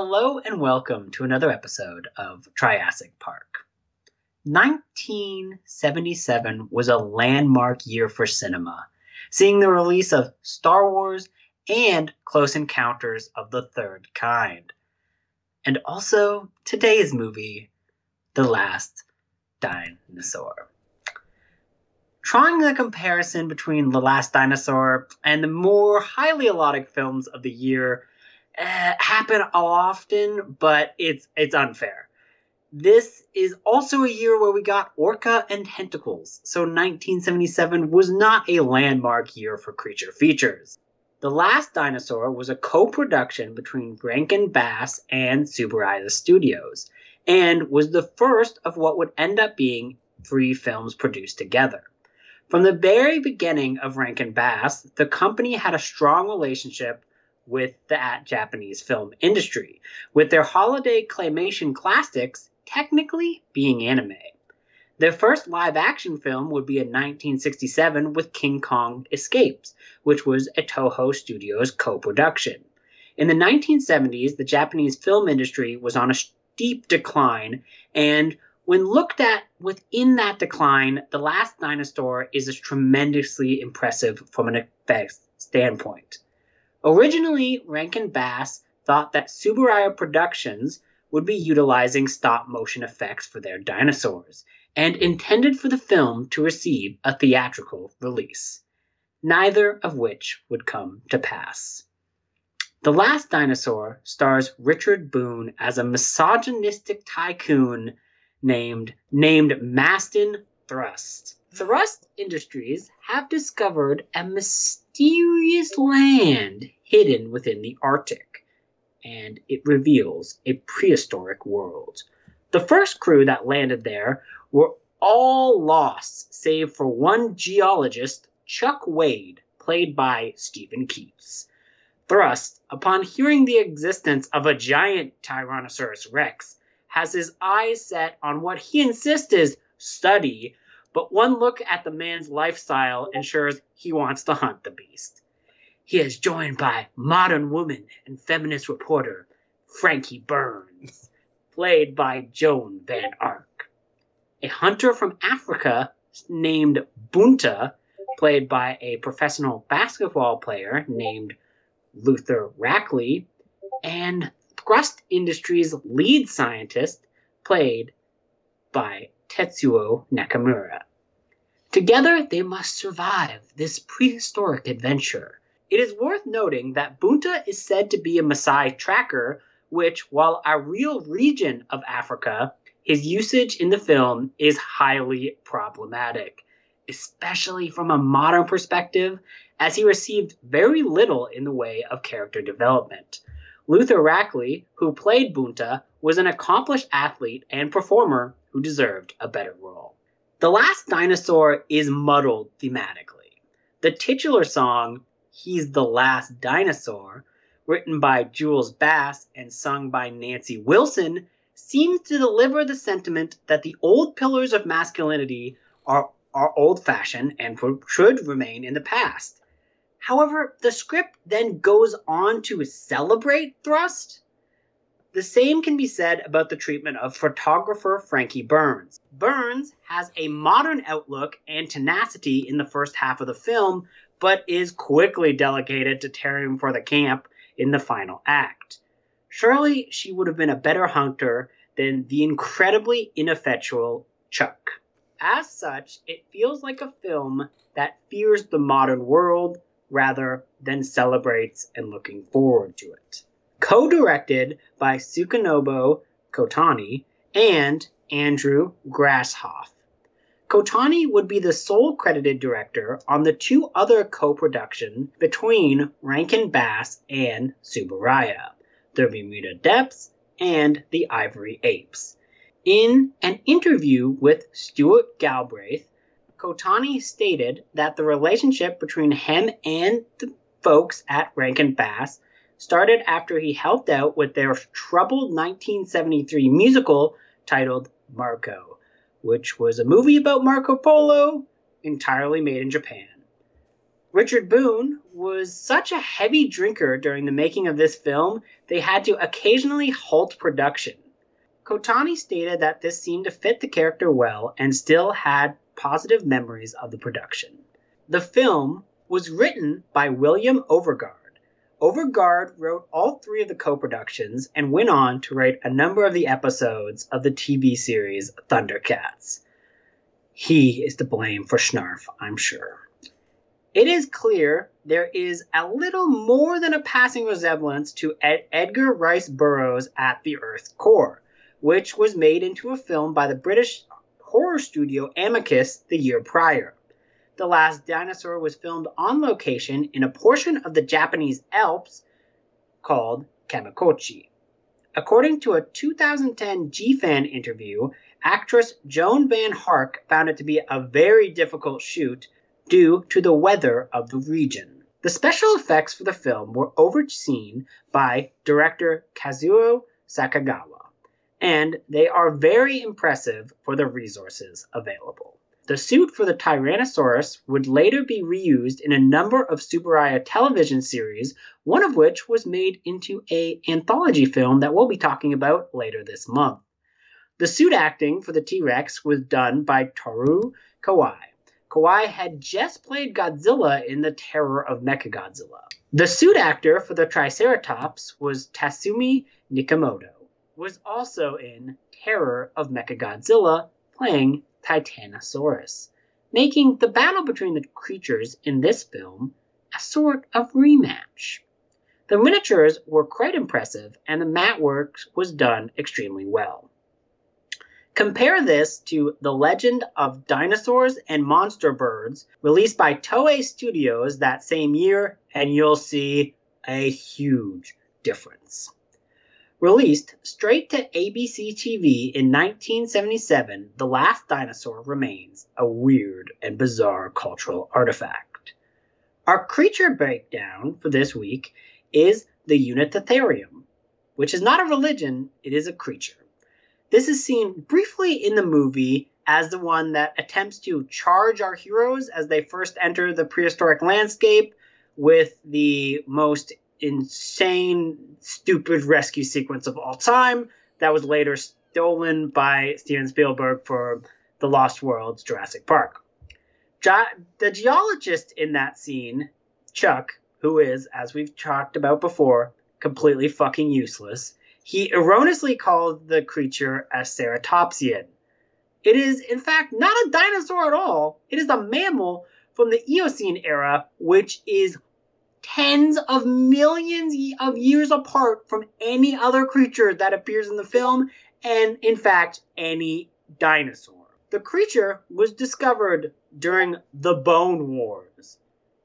Hello and welcome to another episode of Triassic Park. 1977 was a landmark year for cinema, seeing the release of Star Wars and Close Encounters of the Third Kind. And also today's movie, The Last Dinosaur. Trying the comparison between The Last Dinosaur and the more highly erotic films of the year happen often, but it's it's unfair. This is also a year where we got Orca and Tentacles, so 1977 was not a landmark year for creature features. The Last Dinosaur was a co-production between Rankin Bass and Tsuburaya Studios, and was the first of what would end up being three films produced together. From the very beginning of Rankin Bass, the company had a strong relationship with the Japanese film industry, with their holiday claymation classics technically being anime. Their first live action film would be in 1967 with King Kong Escapes, which was a Toho Studios co production. In the 1970s, the Japanese film industry was on a steep decline, and when looked at within that decline, The Last Dinosaur is a tremendously impressive from an effects standpoint. Originally, Rankin Bass thought that Tsuburaya Productions would be utilizing stop motion effects for their dinosaurs and intended for the film to receive a theatrical release, neither of which would come to pass. The Last Dinosaur stars Richard Boone as a misogynistic tycoon named named Maston Thrust. Thrust Industries have discovered a mysterious land hidden within the Arctic, and it reveals a prehistoric world. The first crew that landed there were all lost, save for one geologist, Chuck Wade, played by Steven Keats. Thrust, upon hearing the existence of a giant Tyrannosaurus rex, has his eyes set on what he insists is study but one look at the man's lifestyle ensures he wants to hunt the beast. He is joined by modern woman and feminist reporter Frankie Burns, played by Joan Van Ark. A hunter from Africa named Bunta, played by a professional basketball player named Luther Rackley, and Thrust Industries lead scientist, played by Tetsuo Nakamura. Together, they must survive this prehistoric adventure. It is worth noting that Bunta is said to be a Maasai tracker, which, while a real region of Africa, his usage in the film is highly problematic, especially from a modern perspective, as he received very little in the way of character development. Luther Rackley, who played Bunta, was an accomplished athlete and performer who deserved a better role. The Last Dinosaur is muddled thematically. The titular song, He's the Last Dinosaur, written by Jules Bass and sung by Nancy Wilson, seems to deliver the sentiment that the old pillars of masculinity are, are old fashioned and should remain in the past. However, the script then goes on to celebrate Thrust. The same can be said about the treatment of photographer Frankie Burns. Burns has a modern outlook and tenacity in the first half of the film, but is quickly delegated to tearing for the camp in the final act. Surely she would have been a better hunter than the incredibly ineffectual Chuck. As such, it feels like a film that fears the modern world rather than celebrates and looking forward to it. Co directed by Tsugunobu Kotani and Andrew Grasshoff. Kotani would be the sole credited director on the two other co productions between Rankin Bass and Tsuburaya The Bermuda Depths and The Ivory Apes. In an interview with Stuart Galbraith, Kotani stated that the relationship between him and the folks at Rankin Bass started after he helped out with their troubled 1973 musical titled Marco, which was a movie about Marco Polo entirely made in Japan. Richard Boone was such a heavy drinker during the making of this film, they had to occasionally halt production. Kotani stated that this seemed to fit the character well and still had positive memories of the production. The film was written by William Overgard. Overgard wrote all three of the co productions and went on to write a number of the episodes of the TV series Thundercats. He is to blame for Schnarf, I'm sure. It is clear there is a little more than a passing resemblance to Ed- Edgar Rice Burroughs at the Earth's core, which was made into a film by the British horror studio Amicus the year prior. The Last Dinosaur was filmed on location in a portion of the Japanese Alps called Kamikochi. According to a 2010 GFan interview, actress Joan Van Ark found it to be a very difficult shoot due to the weather of the region. The special effects for the film were overseen by director Kazuo Sakagawa, and they are very impressive for the resources available. The suit for the Tyrannosaurus would later be reused in a number of Tsuburaya television series, one of which was made into a anthology film that we'll be talking about later this month. The suit acting for the T-Rex was done by Toru Kawai. Kawai had just played Godzilla in The Terror of Mechagodzilla. The suit actor for the Triceratops was Tatsumi Nakamoto, was also in Terror of Mechagodzilla, playing Titanosaurus, making the battle between the creatures in this film a sort of rematch. The miniatures were quite impressive, and the matte work was done extremely well. Compare this to The Legend of Dinosaurs and Monster Birds, released by Toei Studios that same year, and you'll see a huge difference. Released straight to ABC TV in 1977, The Last Dinosaur remains a weird and bizarre cultural artifact. Our creature breakdown for this week is the Unitatherium, which is not a religion, it is a creature. This is seen briefly in the movie as the one that attempts to charge our heroes as they first enter the prehistoric landscape with the most insane, stupid rescue sequence of all time that was later stolen by Steven Spielberg for The Lost World's Jurassic Park. the geologist in that scene, Chuck, who is, as we've talked about before, completely fucking useless, he erroneously called the creature a ceratopsian. It is, in fact, not a dinosaur at all. It is a mammal from the Eocene era, which is tens of millions of years apart from any other creature that appears in the film, and in fact, any dinosaur. The creature was discovered during the Bone Wars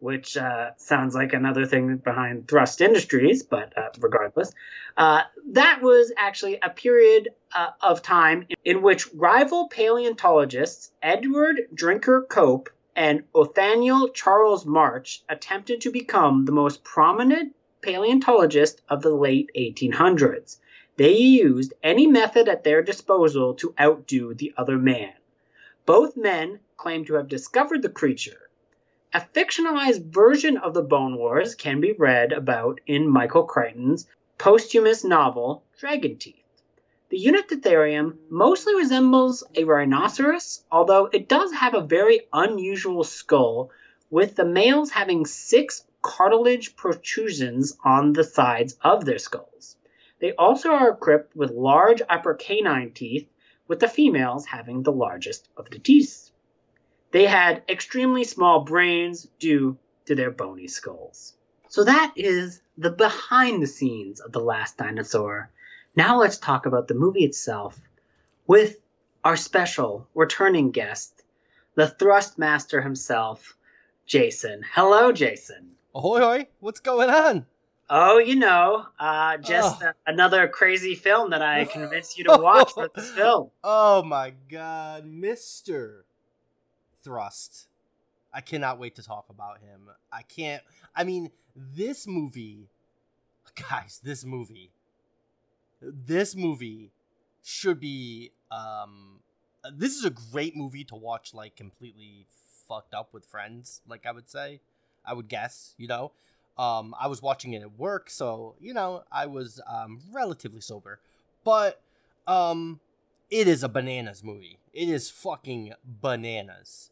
which uh, sounds like another thing behind Thrust Industries, but uh, regardless, uh, that was actually a period uh, of time in which rival paleontologists Edward Drinker Cope and Othniel Charles Marsh attempted to become the most prominent paleontologist of the late 1800s. They used any method at their disposal to outdo the other man. Both men claimed to have discovered the creature a fictionalized version of the Bone Wars can be read about in Michael Crichton's posthumous novel Dragon Teeth. The Unitatherium mostly resembles a rhinoceros, although it does have a very unusual skull, with the males having six cartilage protrusions on the sides of their skulls. They also are equipped with large upper canine teeth, with the females having the largest of the teeth. They had extremely small brains due to their bony skulls. So that is the behind the scenes of The Last Dinosaur. Now let's talk about the movie itself with our special returning guest, the thrust master himself, Jason. Hello, Jason. Ahoy, hoy. What's going on? Oh, you know, uh, just oh. another crazy film that I convinced you to watch for this film. Oh my god, Mister Thrust. I cannot wait to talk about him. I can't. I mean, this movie, guys, this movie, this movie should be. Um, this is a great movie to watch, like completely fucked up with friends. Like I would say, I would guess. You know, um, I was watching it at work, so you know I was um, relatively sober, but um, it is a bananas movie. It is fucking bananas.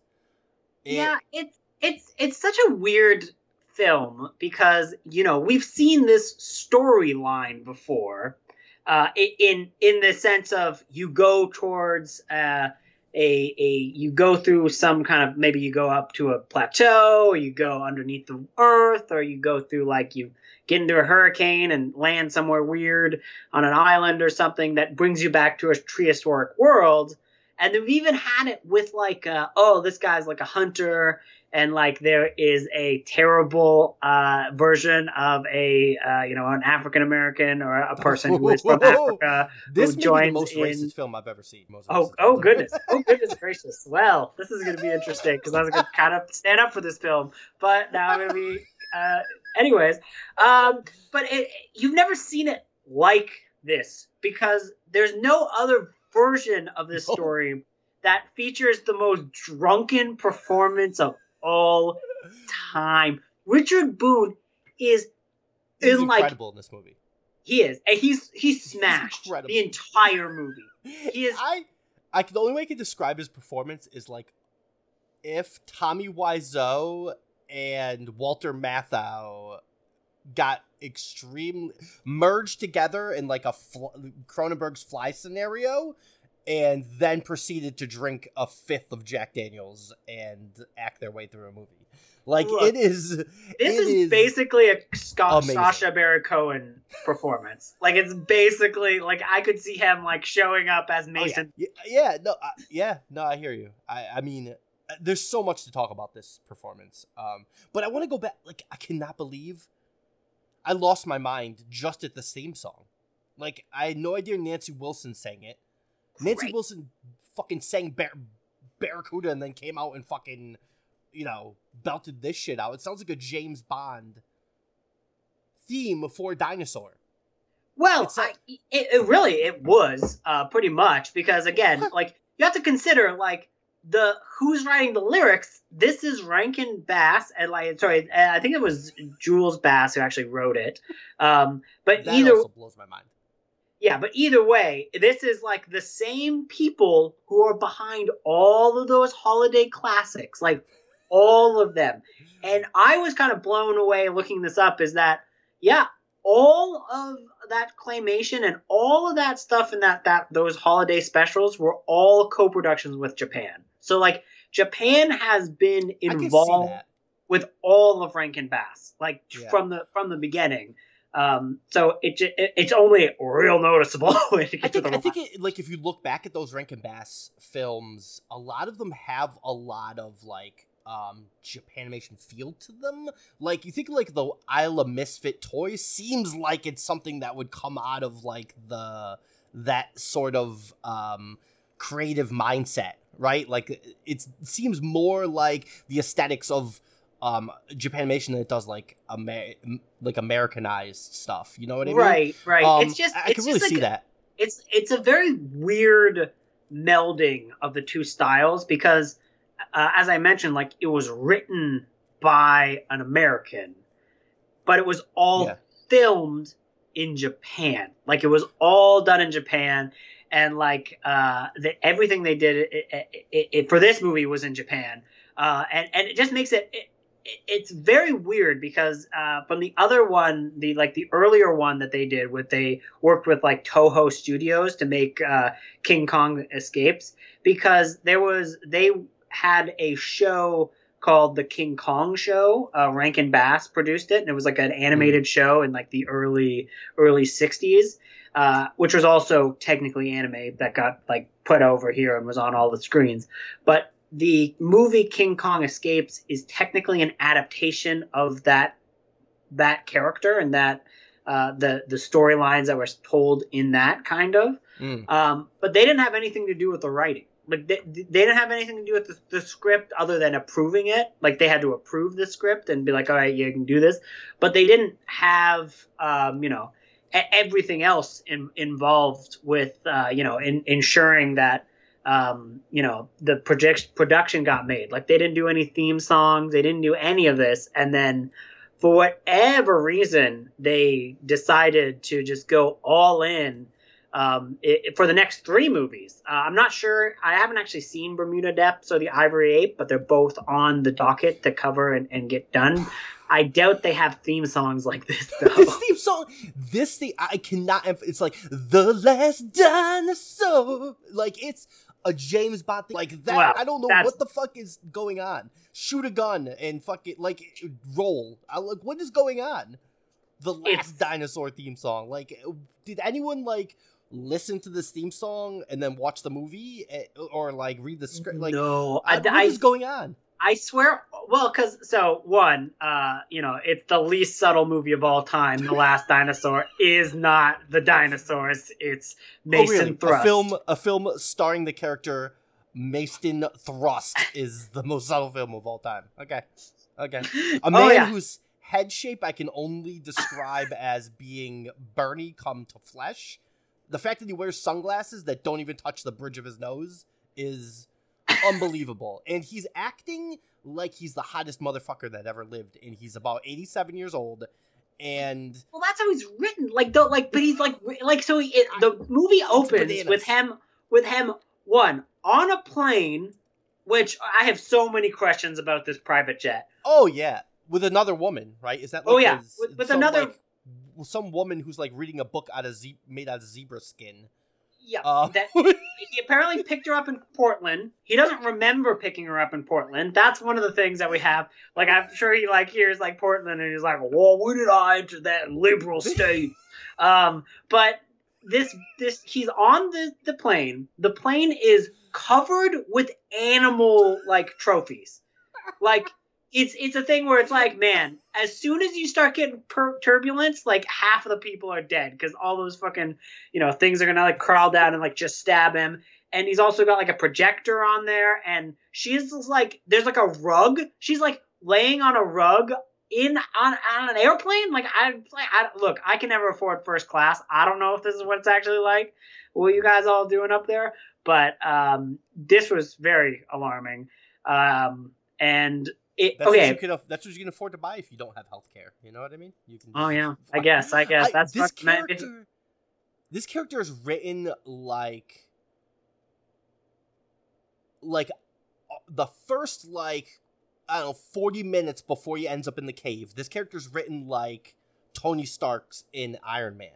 It, yeah, it's it's it's such a weird film because you know we've seen this storyline before uh, in in the sense of you go towards uh, a a you go through some kind of maybe you go up to a plateau or you go underneath the earth or you go through like you get into a hurricane and land somewhere weird on an island or something that brings you back to a prehistoric world. And they've even had it with like uh, oh this guy's like a hunter and like there is a terrible uh, version of a uh, you know an African American or a person who is from Africa. This who joins the most in... racist film I've ever seen. Most oh oh goodness oh goodness gracious. Well, this is going to be interesting because I was going to kind of stand up for this film, but now I'm going to be. Uh, anyways, um, but it, you've never seen it like this because there's no other version of this story that features the most drunken performance of all time. Richard Boone is he's in incredible like, in this movie. He is, and he's he's smashed he's the entire movie. He is. I, I the only way I can describe his performance is like if Tommy Wiseau and Walter Matthau got extremely merged together in like a fl- Cronenberg's Fly scenario, and then proceeded to drink a fifth of Jack Daniels and act their way through a movie. Like Look, it is. This it is, is, basically a Scott, Sacha Baron Cohen performance. like it's basically like I could see him like showing up as Mason. Oh, yeah. yeah. no, uh, yeah, no, I hear you. I, I mean, uh, there's so much to talk about this performance. Um, but I want to go back. Like I cannot believe I lost my mind just at the same song. Like I had no idea Nancy Wilson sang it. Nancy. Wilson fucking sang Bar- Barracuda and then came out and fucking, you know, belted this shit out. It sounds like a James Bond theme for dinosaur. Well, I, it, it, really it was uh, pretty much because again, like you have to consider like the who's writing the lyrics. This is Rankin Bass and like sorry, I think it was Jules Bass who actually wrote it. Um, but that either blows my mind. Yeah, but either way, this is like the same people who are behind all of those holiday classics, like all of them. And I was kind of blown away looking this up is that, yeah, all of that claymation and all of that stuff in that that those holiday specials were all co-productions with Japan. So like Japan has been involved with all of Rankin Bass, like yeah. from the from the beginning. Um, so it, it, it's only real noticeable. I think, I think it, like if you look back at those Rankin Bass films, a lot of them have a lot of like um Japanimation feel to them. Like you think like the Isla Misfit toy seems like it's something that would come out of like the that sort of um creative mindset, right? Like it seems more like the aesthetics of um Japanimation that does like Amer- like Americanized stuff. You know what I mean? Right, right. Um, it's just I, I can really like see a, that. It's it's a very weird melding of the two styles because, uh, as I mentioned, like it was written by an American, but it was all yeah. filmed in Japan. Like it was all done in Japan, and like uh, the, everything they did it, it, it, for this movie was in Japan. Uh, and and it just makes it, it's very weird because uh, from the other one, the like the earlier one that they did, with they worked with like Toho Studios to make uh, King Kong Escapes, because there was they had a show called the King Kong Show. Uh, Rankin Bass produced it, and it was like an animated mm. show in like the early early '60s, uh, which was also technically anime that got like put over here and was on all the screens. But the movie King Kong Escapes is technically an adaptation of that that character and that uh, the the storylines that were told in that kind of. Mm. Um, but they didn't have anything to do with the writing. Like they, they didn't have anything to do with the, the, script other than approving it. Like they had to approve the script and be like, all right, you can do this. But they didn't have, um, you know, everything else in, involved with, uh, you know, in, ensuring that um, you know, the project production got made. Like they didn't do any theme songs, they didn't do any of this, and then for whatever reason, they decided to just go all in um, it, for the next three movies. Uh, I'm not sure. I haven't actually seen Bermuda Depths or The Ivory Ape, but they're both on the docket to cover and, and get done. I doubt they have theme songs like this though. this theme song, this thing, I cannot. It's like the last dinosaur. Like it's a James Bond thing. Like that. I don't know what the fuck is going on. Shoot a gun and fuck it. Like roll. I, like what is going on? The last it's... dinosaur theme song. Like, did anyone like? listen to this theme song and then watch the movie eh, or like read the script like no I, what I, is going on I swear, well, because so one, uh, you know, it's the least subtle movie of all time. The Last Dinosaur is not the dinosaurs; it's Mason oh, really? Thrust. A film, a film starring the character Mason Thrust is the most subtle film of all time. Okay, okay, a oh, man oh, yeah. whose head shape I can only describe as being Bernie come to flesh. The fact that he wears sunglasses that don't even touch the bridge of his nose is unbelievable. And he's acting like he's the hottest motherfucker that ever lived, and he's about 87 years old. And well, that's how he's written. Like, the like, but he's like, like, so he, it, the movie opens with him, with him, one on a plane, which I have so many questions about this private jet. Oh yeah, with another woman, right? Is that? Oh, like oh yeah, his, with, with some, another. Like, some woman who's like reading a book out of ze- made out of zebra skin. Yeah, uh, that he apparently picked her up in Portland. He doesn't remember picking her up in Portland. That's one of the things that we have. Like I'm sure he like hears like Portland and he's like, "Well, when did I enter that liberal state?" um, but this this he's on the the plane. The plane is covered with animal like trophies. Like it's it's a thing where it's like, man, as soon as you start getting per- turbulence, like half of the people are dead because all those fucking you know things are gonna like crawl down and like just stab him. And he's also got like a projector on there, and she's like, there's like a rug. She's like laying on a rug in on, on an airplane. Like I, like, I look, I can never afford first class. I don't know if this is what it's actually like. What you guys all doing up there? But um, this was very alarming. Um, and it, that's okay. What you can, that's what you can afford to buy if you don't have health care. You know what I mean? You can. Oh yeah, I guess. I guess I, that's this character. This character is written like, like, uh, the first like, I don't know, forty minutes before he ends up in the cave. This character's written like Tony Stark's in Iron Man.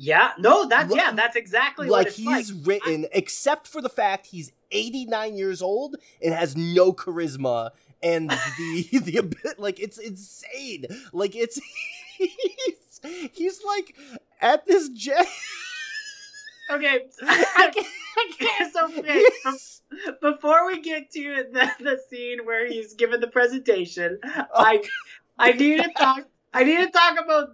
Yeah, no, that's yeah, that's exactly like he's like. written, I, except for the fact he's 89 years old and has no charisma and the the bit like it's insane. Like it's he's, he's like at this jet. Okay. I can't, I can't, so okay, before we get to the, the scene where he's given the presentation, oh. I I need to talk. I need to talk about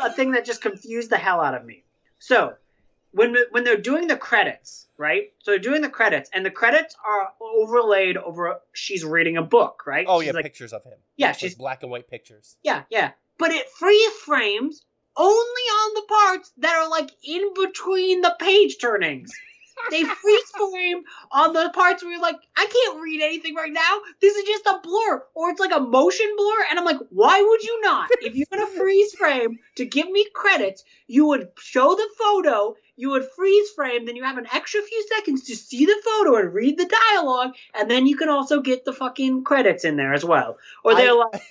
a thing that just confused the hell out of me. So, when when they're doing the credits, right? So they're doing the credits, and the credits are overlaid over. She's reading a book, right? Oh she's yeah, like, pictures of him. Yeah, she's like black and white pictures. Yeah, yeah, but it freeze frames only on the parts that are like in between the page turnings they freeze frame on the parts where you're like, I can't read anything right now. This is just a blur, or it's like a motion blur, and I'm like, why would you not? If you're gonna freeze frame to give me credits, you would show the photo, you would freeze frame, then you have an extra few seconds to see the photo and read the dialogue, and then you can also get the fucking credits in there as well. Or they're I, like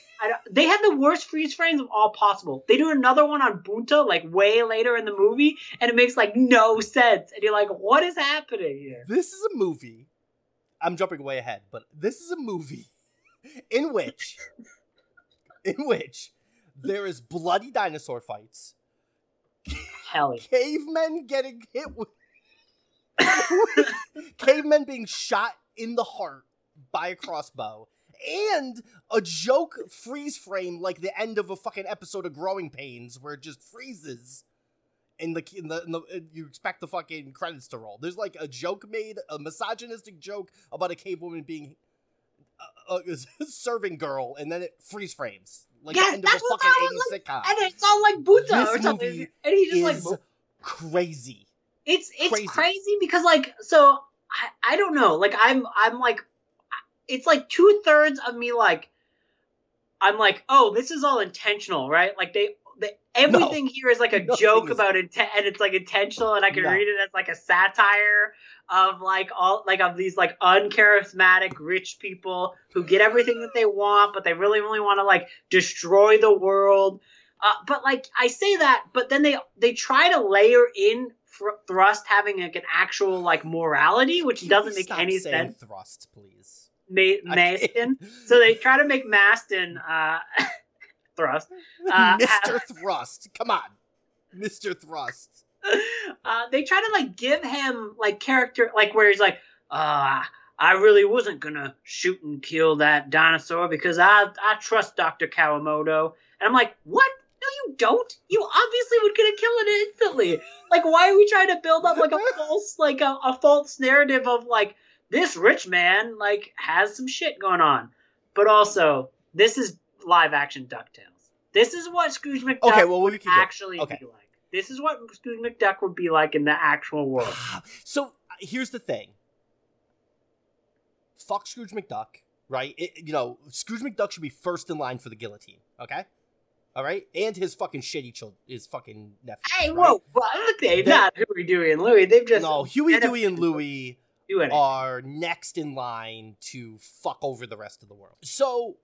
they had the worst freeze frames of all possible. They do another one on Bunta like way later in the movie, and it makes like no sense. And you're like, what is happening here? This is a movie. I'm jumping way ahead, but this is a movie in which, in which, there is bloody dinosaur fights. Hell yeah. Cavemen getting hit with. cavemen being shot in the heart by a crossbow and a joke freeze frame like the end of a fucking episode of Growing Pains where it just freezes. In the, in the, in the you expect the fucking credits to roll. There's like a joke made, a misogynistic joke about a cave woman being uh, uh, a, a serving girl, and then it freeze frames like yes, the end of a fucking 80s like, sitcom. And it's all like Buddha or something. And he just like crazy. It's it's crazy. crazy because like so I, I don't know. Like I'm I'm like it's like two thirds of me like I'm like, oh, this is all intentional, right? Like they, they everything no, here is like a joke about it, and it's like intentional, and I can no. read it as like a satire of like all like of these like uncharismatic rich people who get everything that they want, but they really really want to like destroy the world. Uh, but like I say that, but then they they try to layer in Thrust having like an actual like morality, which doesn't make any sense. Thrust, please. Ma- Maston. so they try to make Maston uh, Thrust. Uh, Mr. Thrust. Come on. Mr. Thrust. Uh, they try to like give him like character like where he's like, uh, I really wasn't gonna shoot and kill that dinosaur because I I trust Dr. Kawamoto. And I'm like, what? No, you don't. You obviously would gonna kill it instantly. Like, why are we trying to build up like a false, like a, a false narrative of like this rich man like has some shit going on, but also this is live action Ducktales. This is what Scrooge McDuck okay, well, would actually okay. be like. This is what Scrooge McDuck would be like in the actual world. so uh, here's the thing. Fuck Scrooge McDuck, right? It, you know, Scrooge McDuck should be first in line for the guillotine. Okay. All right, and his fucking shitty child, his fucking nephew. Hey, right? whoa! Well, look, they not Huey, Dewey, and Louie. They've just no Huey, Dewey, and Louie are next in line to fuck over the rest of the world. So,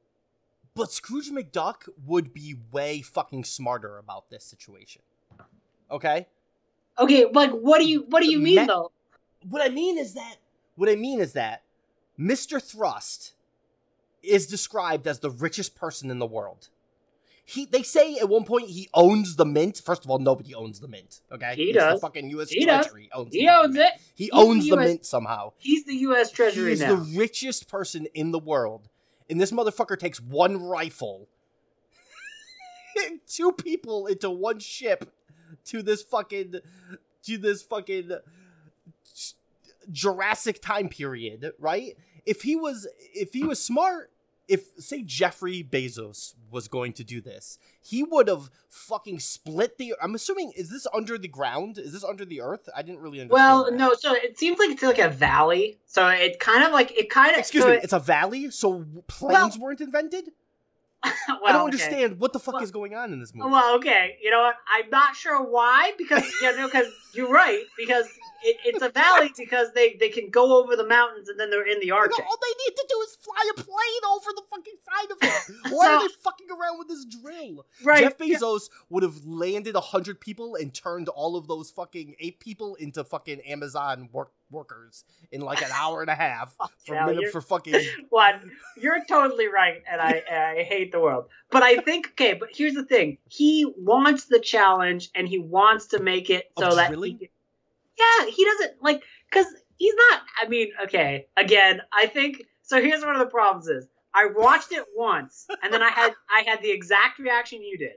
but Scrooge McDuck would be way fucking smarter about this situation. Okay. Okay, like what do you what do you mean Me- though? What I mean is that what I mean is that Mr. Thrust is described as the richest person in the world he they say at one point he owns the mint. First of all, nobody owns the mint. Okay, he it's does. The fucking U.S. He Treasury does. owns. He owns it. He He's owns the, the mint somehow. He's the U.S. Treasury He's now. the richest person in the world, and this motherfucker takes one rifle, two people into one ship, to this fucking, to this fucking Jurassic time period, right? If he was, if he was smart, if say Jeffrey Bezos was going to do this, he would have fucking split the. I'm assuming is this under the ground? Is this under the earth? I didn't really understand. Well, that. no. So it seems like it's like a valley. So it kind of like it kind of. Excuse so me. It, it's a valley. So planes well, weren't invented. Well, I don't understand okay. what the fuck well, is going on in this movie. Well, okay, you know what? I'm not sure why because you know because you're right because it, it's a valley because they, they can go over the mountains and then they're in the Arctic. all they need to do is fly a plane over the fucking side of it. Why so, are they fucking around with this drill? Right. Jeff Bezos yeah. would have landed a hundred people and turned all of those fucking eight people into fucking Amazon work workers in like an hour and a half oh, for yeah, minute for fucking one. You're totally right, and I I hate the world. But I think okay, but here's the thing: he wants the challenge, and he wants to make it so that he, yeah, he doesn't like because he's not. I mean, okay, again, I think so. Here's one of the problems: is I watched it once, and then I had I had the exact reaction you did,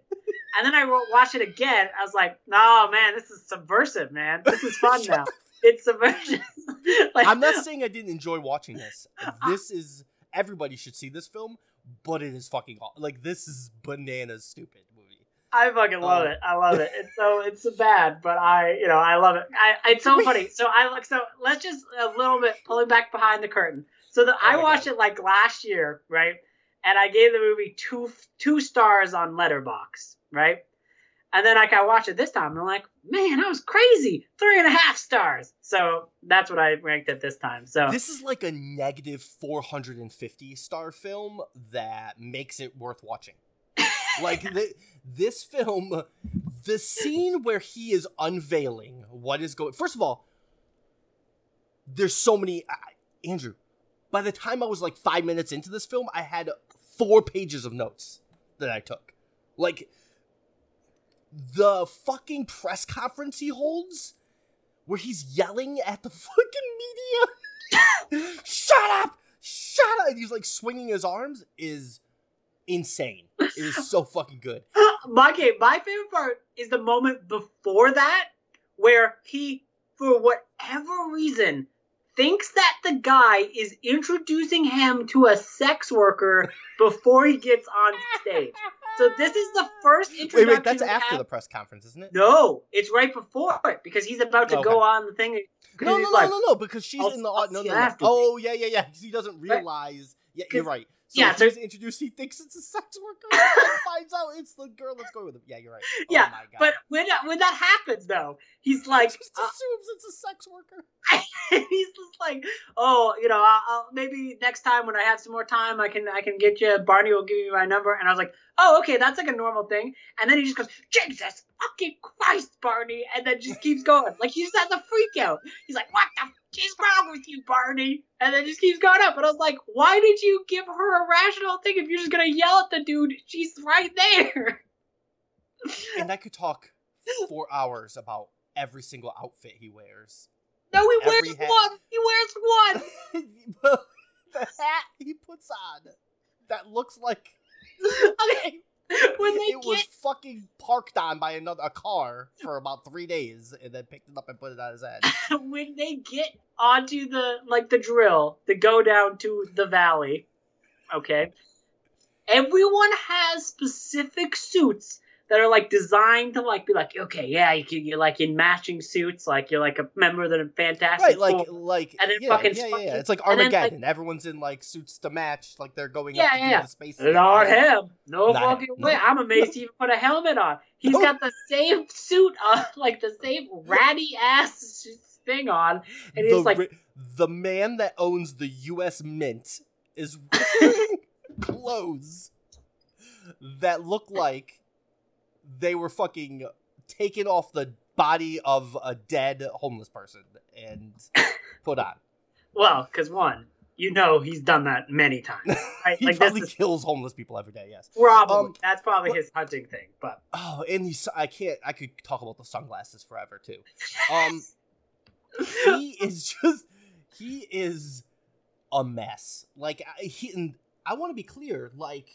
and then I watched it again. I was like, "No, man, this is subversive, man. This is fun now. It's subversive." like, I'm not saying I didn't enjoy watching this. This is everybody should see this film, but it is fucking like this is bananas stupid. I fucking love oh. it. I love it. It's so it's bad, but I you know I love it. I, it's so funny. So I look. So let's just a little bit pulling back behind the curtain. So the, oh I watched God. it like last year, right? And I gave the movie two two stars on Letterboxd, right? And then like I watched it this time, and I'm like, man, I was crazy. Three and a half stars. So that's what I ranked it this time. So this is like a negative 450 star film that makes it worth watching like the, this film, the scene where he is unveiling what is going. First of all, there's so many. Andrew, by the time I was like five minutes into this film, I had four pages of notes that I took. Like the fucking press conference he holds, where he's yelling at the fucking media. shut up! Shut up! And he's like swinging his arms is insane. It is so fucking good. my game, my favorite part is the moment before that where he, for whatever reason, thinks that the guy is introducing him to a sex worker before he gets on stage. So this is the first introduction. Wait, wait, that's after the press conference, isn't it? No, it's right before it because he's about to okay. go on the thing. No, no, no, like, no, no, because she's I'll- in the I'll no, no, no. Oh, yeah, yeah, yeah. he doesn't realize. Yeah, you're right. So yeah, he's introduced. He thinks it's a sex worker. and finds out it's the girl that's going with him. Yeah, you're right. Oh Yeah, my God. But when that, when that happens, though, he's he like, just uh, assumes it's a sex worker. he's just like, oh, you know, I'll, I'll, maybe next time when I have some more time, I can I can get you. Barney will give you my number, and I was like, oh, okay, that's like a normal thing. And then he just goes, Jesus fucking Christ, Barney, and then just keeps going, like he just has a freak out. He's like, what the is wrong with you, Barney? And then just keeps going up, and I was like, why did you give her a rational thing if you're just gonna yell at the dude? She's right there. And I could talk for hours about every single outfit he wears. No, he Every wears hat. one. He wears one. the hat he puts on that looks like okay. When they it was fucking parked on by another a car for about three days and then picked it up and put it on his head. when they get onto the like the drill to go down to the valley, okay, everyone has specific suits that are like designed to like be like okay yeah you can, you're like in matching suits like you're like a member of the Fantastic right, like Four. like And then yeah, fucking yeah, yeah, yeah. It's like and then, like- Armageddon. Everyone's in like suits to match, like they're going Yeah, up to yeah, yeah. the space. Not him. No Not fucking him. way. No. I'm amazed he even put a helmet on. He's No. got the same suit on, uh, like the same ratty ass thing on, and the, he's like, the man that owns the U.S. Mint is wearing clothes that look like they were fucking taken off the body of a dead homeless person and put on. well, because one, you know, he's done that many times. Right? He like probably is kills homeless people every day. Yes. probably um, that's probably but- his hunting thing. But Oh, and he's I can't. I could talk about the sunglasses forever too. Um, he is just he is a mess. Like I- he and I want to be clear. Like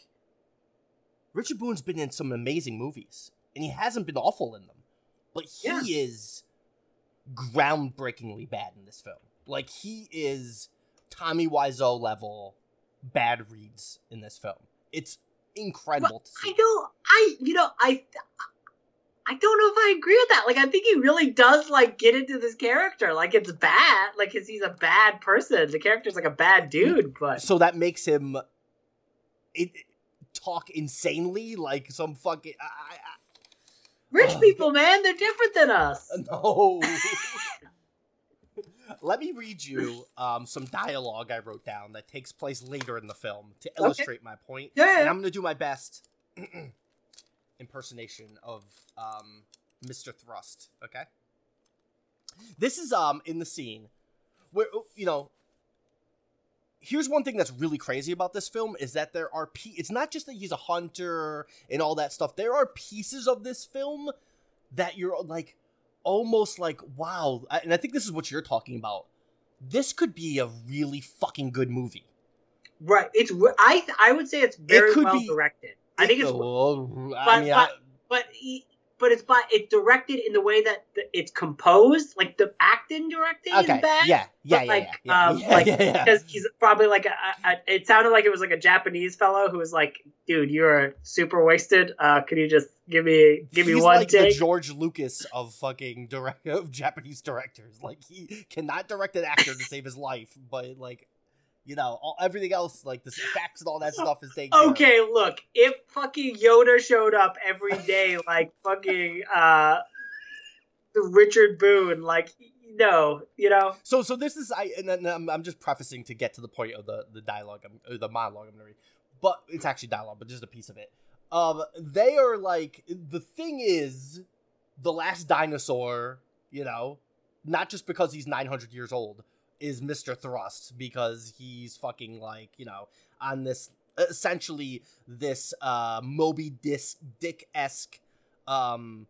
Richard Boone's been in some amazing movies, and he hasn't been awful in them, but he Yeah. is groundbreakingly bad in this film. Like he is Tommy Wiseau level bad reads in this film. It's incredible to see. I don't. I you know I. I don't know if I agree with that. Like, I think he really does like get into this character. Like, it's bad. Like, 'cause he's a bad person. The character's like a bad dude. But so that makes him it, talk insanely like some fucking I, I, rich Oh, people, man, they're different than us. No. Let me read you um, some dialogue I wrote down that takes place later in the film to illustrate my point. Yeah, And. I'm gonna do my best impersonation of um, Mr. Thrust. Okay. This is um in the scene where you know. Here's one thing that's really crazy about this film is that there are pe- it's not just that he's a hunter and all that stuff. There are pieces of this film that you're like almost like wow, and I think this is what you're talking about. This could be a really fucking good movie. Right. It's. I. I would say it's very could well be- directed. I think it's. Oh, I but- mean, but- I- but he, but it's by it's directed in the way that the, it's composed. Like the acting directing okay, is bad. yeah, yeah, but, yeah, like, yeah, um, yeah, like, yeah, yeah. Because he's probably like a, a, It sounded like it was like a Japanese fellow who was like, "Dude, you're super wasted. Uh, could you just give me give me He's one like the take?" George Lucas of fucking direct of Japanese directors. Like he cannot direct an actor to save his life, but like you know all, everything else, like the facts and all that stuff is taken. care. Okay, look, if fucking Yoda showed up every day, like fucking uh, the Richard Boone, like no, you know, So so this is I and then I'm, I'm just prefacing to get to the point of the the dialogue I'm, or the monologue I'm gonna read, but it's actually dialogue, but just a piece of it. Um, they are like the thing is the last dinosaur, you know, not just because he's 900 years old, is Mr. Thrust because he's fucking like you know on this essentially this uh Moby Dick esque um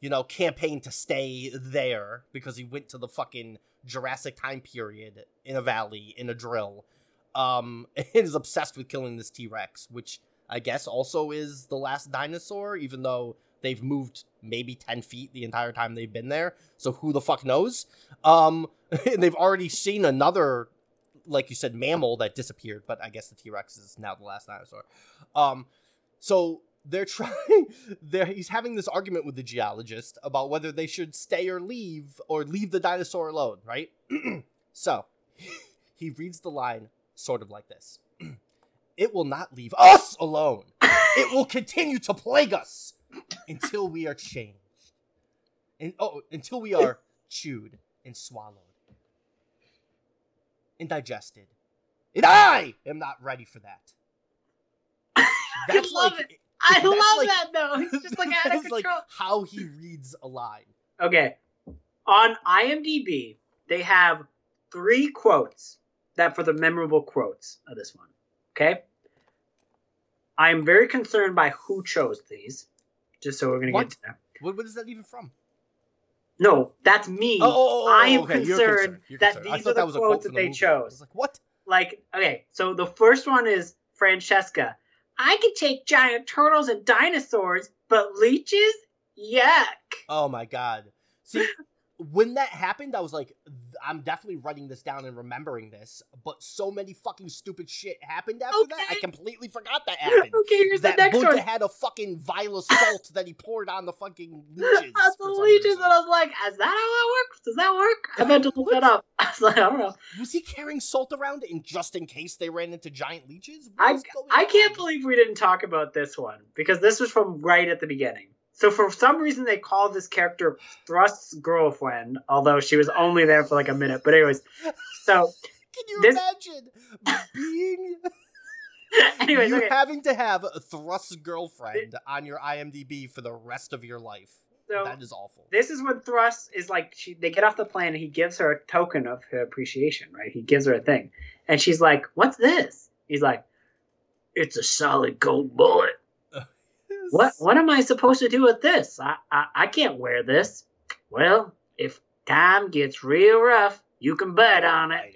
you know, campaign to stay there because he went to the fucking Jurassic time period in a valley in a drill. Um, and is obsessed with killing this T Rex, which I guess also is the last dinosaur, even though they've moved maybe 10 feet the entire time they've been there. So who the fuck knows? Um, and they've already seen another, like you said, mammal that disappeared, but I guess the T Rex is now the last dinosaur. Um, so they're trying they're he's having this argument with the geologist about whether they should stay or leave or leave the dinosaur alone, right? so he reads the line sort of like this. it will not leave us alone. It will continue to plague us until we are changed. And oh, until we are chewed and swallowed and digested. And I am not ready for that. That's I love like, it. I love like- that though. He's just like out of that's like control. how he reads a line. Okay. On IMDb, they have three quotes that for the memorable quotes of this one. Okay. I am very concerned by who chose these. Just so we're gonna What? get there. What, what is that even from? No, that's me. Oh, oh, oh, oh I am okay, you're concerned You're that concerned. These are the that a quote quotes that the they movie. I was chose. like, what? Like, okay, so the first one is Francesca. I could take giant turtles and dinosaurs, but leeches? Yuck. Oh my god. See, when that happened, I was like, I'm definitely writing this down and remembering this. But so many fucking stupid shit happened after that. I completely forgot that happened. Okay, here's that the next Bunta one. had a fucking vial of salt that he poured on the fucking leeches. That's the leeches, reason. and I was like, "Is that how that works? Does that work?" I meant to look that up. I was like, "I don't know." Was he carrying salt around in just in case they ran into giant leeches? What I I can't on? believe we didn't talk about this one because this was from right at the beginning. So for some reason they called this character Thrust's girlfriend, although she was only there for like a minute. But anyways, so Can you this- imagine being anyways, you okay. having to have a Thrust's girlfriend on your IMDb for the rest of your life? So that is awful. this is when Thrust is like she, they get off the plane and he gives her a token of her appreciation, right? He gives her a thing. And she's like, "What's this?" He's like, "It's a solid gold bullet." What what am I supposed to do with this? I, I I can't wear this. Well, if time gets real rough, you can bet oh, on it.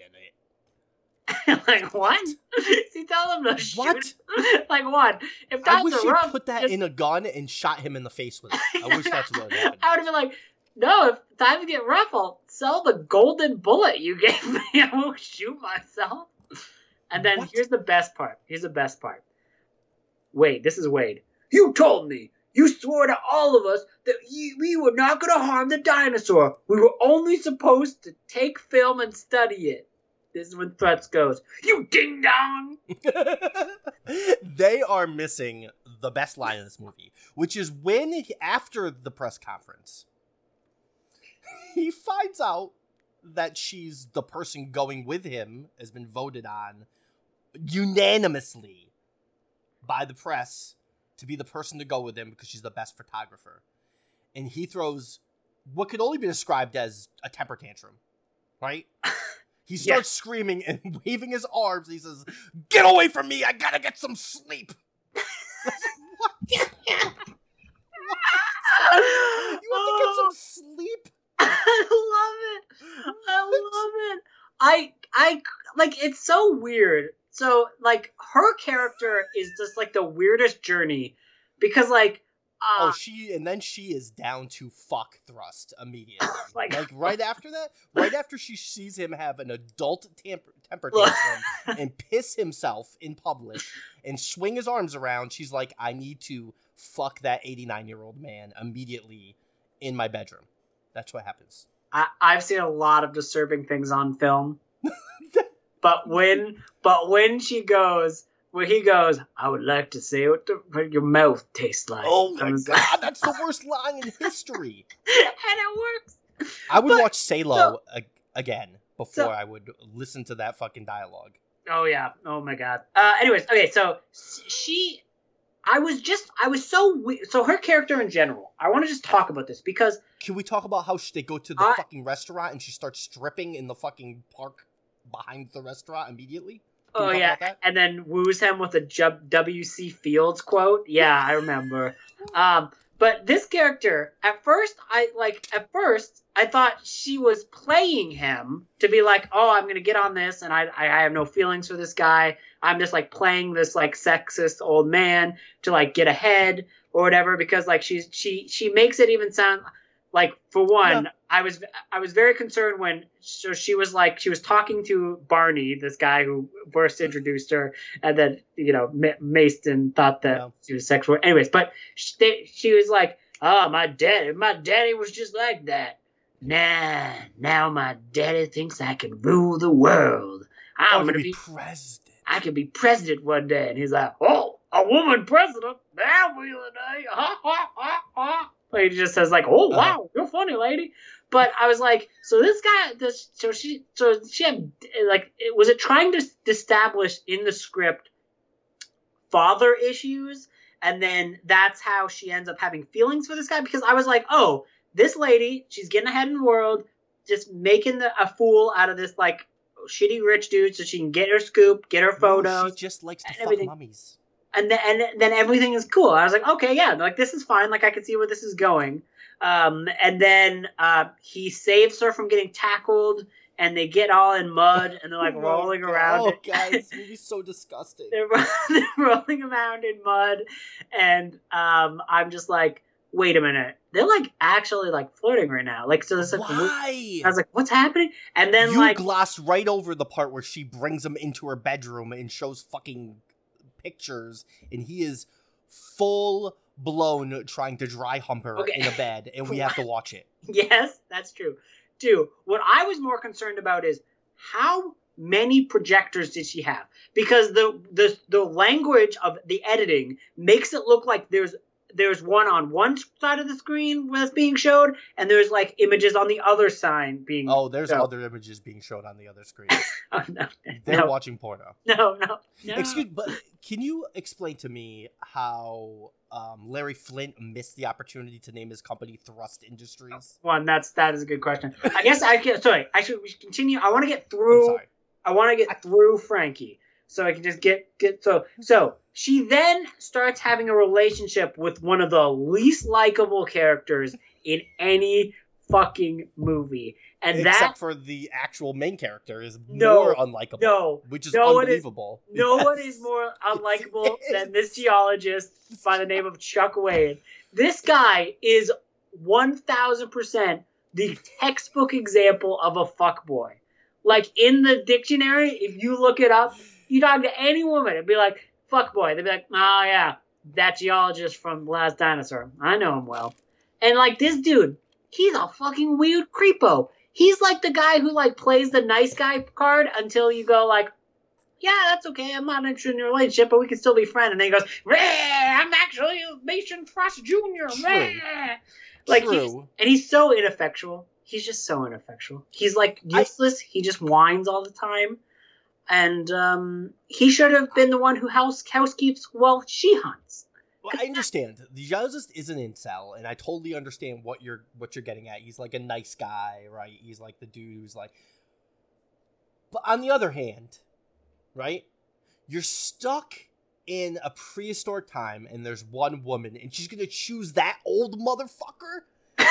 like what? he tell him to shoot. What? like what? If I times wish you put that just- in a gun and shot him in the face with it. I wish that's what happened. I would have been like, no, if times get rough, I'll sell the golden bullet you gave me. I won't shoot myself. And then What? here's the best part. Here's the best part. Wade, this is Wade. You told me. You swore to all of us that we were not going to harm the dinosaur. We were only supposed to take film and study it. This is when Thrust goes, You ding dong! they are missing the best line in this movie, which is when he- after the press conference, he finds out that she's the person going with him has been voted on unanimously by the press to be the person to go with him because she's the best photographer. And he throws what could only be described as a temper tantrum, right? He starts screaming and waving his arms. He says, "Get away from me! I gotta get some sleep." what? You have to get some sleep. I love it. I love it. I I like it's so weird. So like her character is just like the weirdest journey because like uh, oh, she and then she is down to fuck thrust immediately. Like- like, right after that, right after she sees him have an adult temper, temper tantrum and piss himself in public and swing his arms around, she's like, I need to fuck that 89 year old man immediately in my bedroom. That's what happens. I, I've seen a lot of disturbing things on film. but when but when she goes when he goes, I would like to say what, the, what your mouth tastes like. Oh my god, that's the worst line in history. and it works. I would But- watch Salo a- again before So- I would listen to that fucking dialogue. Oh yeah. Oh my god. Uh, anyways, okay. So she, I was just, I was so we- so her character in general. I want to just talk about this because Can we talk about how sh- they go to the I- fucking restaurant and she starts stripping in the fucking park behind the restaurant immediately? Can oh yeah, and then woos him with a J- W.C. Fields quote. Yeah, I remember. um, but this character, at first, I like at first I thought she was playing him to be like, oh, I'm gonna get on this, and I I, I have no feelings for this guy. I'm just like playing this like sexist old man to like get ahead or whatever because like she's she she makes it even sound Like for one, I was I was very concerned when so she was like she was talking to Barney, this guy who first introduced her, and then you know Ma- Masten thought that Yeah. she was sexual. Anyways, but she, they, she was like, "Oh, my daddy, my daddy was just like that." Nah, now my daddy thinks I can rule the world. I'm gonna be be president. I could be president one day. And he's like, oh, a woman president? That'll be the day. Ha, ha, ha, ha. He just says like, oh, Uh-huh. wow, you're funny, lady. But I was like, so this guy, this, so she, so she had, like, it, was it trying to establish in the script father issues? And then that's how she ends up having feelings for this guy? Because I was like, oh, this lady, she's getting ahead in the world, just making the, a fool out of this, like, shitty rich dude so she can get her scoop, get her photos she just likes to fuck everything. mummies. And then and then everything is cool. I was like, okay, yeah, like this is fine. Like I can see where this is going. Um, and then uh, he saves her from getting tackled, and they get all in mud, and they're like Oh, rolling God. around. Oh. God, this movie's so disgusting. they're, they're rolling around in mud, and um, I'm just like, wait a minute, they're like actually like flirting right now. Like so, like, Why? I was like, what's happening? And then you like, glossed right over the part where she brings him into her bedroom and shows fucking pictures, and he is full blown trying to dry hump her Okay. in a bed, and we have to watch it. Yes, that's true. Two, what I was more concerned about is how many projectors did she have? Because the the the language of the editing makes it look like there's there's one on one side of the screen that's being showed, and there's like images on the other side being. Oh, there's No. other images being shown on the other screen. Oh, no, They're no, watching porno. no, no, no. Excuse, but can you explain to me how um, Larry Flynt missed the opportunity to name his company Thrust Industries? One, that's that is a good question. I guess I can. Sorry, I should we should continue. I want to get through. I want to get through Frankie so I can just get get so so she then starts having a relationship with one of the least likable characters in any fucking movie, and Except that for the actual main character is No, more unlikable. no which is no one is- unbelievable. no one is more unlikable Yes. than this geologist by the name of Chuck Wade. This guy is one thousand percent the textbook example of a fuckboy. Like in the dictionary, if you look it up, you talk to any woman, it'd be like fuck boy. They'd be like, oh yeah, that geologist from Last Dinosaur. I know him well. And like this dude, he's a fucking weird creepo. He's like the guy who like plays the nice guy card until you go like, yeah, that's okay. I'm not interested in your relationship, but we can still be friends. And then he goes, I'm actually Masten Thrust Jr. True. Rah." Like he's, and he's so ineffectual. He's just so ineffectual. He's like I- useless. he just whines all the time. And um, he should have been the one who house housekeeps while she hunts. Well, I understand. The geologist is an incel, and I totally understand what you're what you're getting at. He's like a nice guy, right? He's like the dude who's like. But on the other hand, right? You're stuck in a prehistoric time, and there's one woman, and she's gonna choose that old motherfucker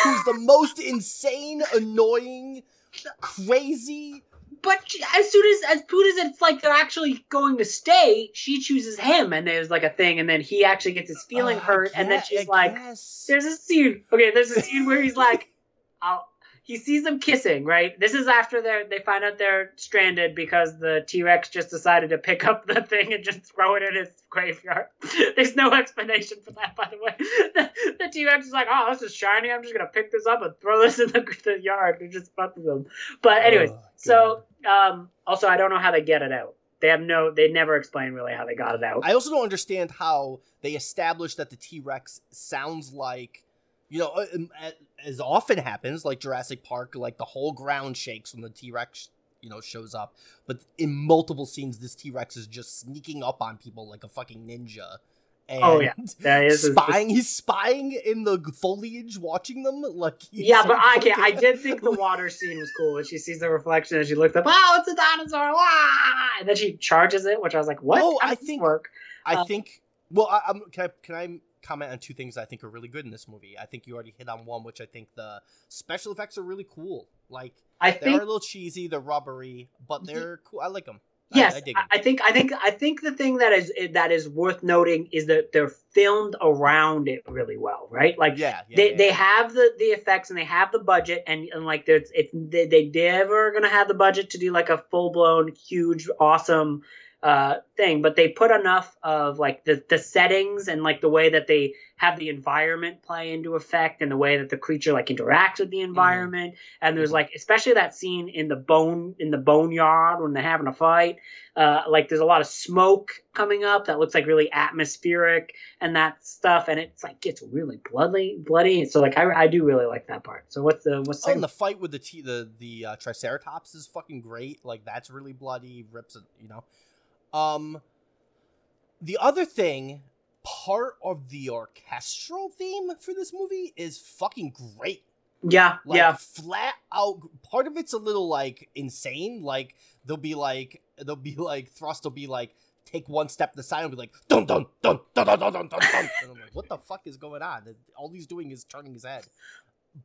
who's the most insane, annoying, crazy. But she- as soon as as soon as it's like they're actually going to stay, she chooses him, and there's like a thing, and then he actually gets his feeling Uh, hurt, and then she's I like, guess. There's a scene. Okay, there's a scene where he's like, I'll, he sees them kissing, right? This is after they they find out they're stranded because the T Rex just decided to pick up the thing and just throw it in his graveyard. There's no explanation for that, by the way. The, T Rex is like, oh, this is shiny. I'm just gonna pick this up and throw this in the, the yard. It just fucks them. But anyways, Oh, so um, also I don't know how they get it out. They have no. They never explain really how they got it out. I also don't understand how they established that the T Rex sounds like, you know, uh, um, a- as often happens, like Jurassic Park, like the whole ground shakes when the T Rex, you know, shows up. But in multiple scenes, this T Rex is just sneaking up on people like a fucking ninja. And Oh, yeah. That is- spying. He's spying in the foliage, watching them. Like Yeah, but I okay, I did think the water scene was cool when she sees the reflection and she looks up, oh, it's a dinosaur, wah! and then she charges it, which I was like, what? Oh, I think- work. I Uh, think. Well, I, I'm, can I can I comment on two things I think are really good in this movie? I think you already hit on one, which I think the special effects are really cool. Like I they are think a little cheesy, they're rubbery, but mm-hmm. they're cool. I like them. Yes, I, I dig I, I think I think I think the thing that is that is worth noting is that they're filmed around it really well, right? Like yeah, yeah, they yeah. they have the the effects and they have the budget and, and like there's it's they, they never gonna have the budget to do like a full blown huge awesome uh thing but they put enough of like the the settings and like the way that they have the environment play into effect and the way that the creature like interacts with the environment and there's Mhm. like especially that scene in the bone in the boneyard when they're having a fight uh like there's a lot of smoke coming up that looks like really atmospheric and that stuff and it's like gets really bloody bloody so like i, I do really like that part so what's the what's the Oh, the fight with the t- the the uh, Triceratops is fucking great. Like that's really bloody. Rips it, you know. Um, the other thing, part of the orchestral theme for this movie is fucking great. yeah Like yeah flat out. Part of it's a little like insane. Like they'll be like they'll be like thrust will be like take one step to the side and be like dun dun dun dun dun dun dun dun dun. and I'm like, what the fuck is going on? All he's doing is turning his head.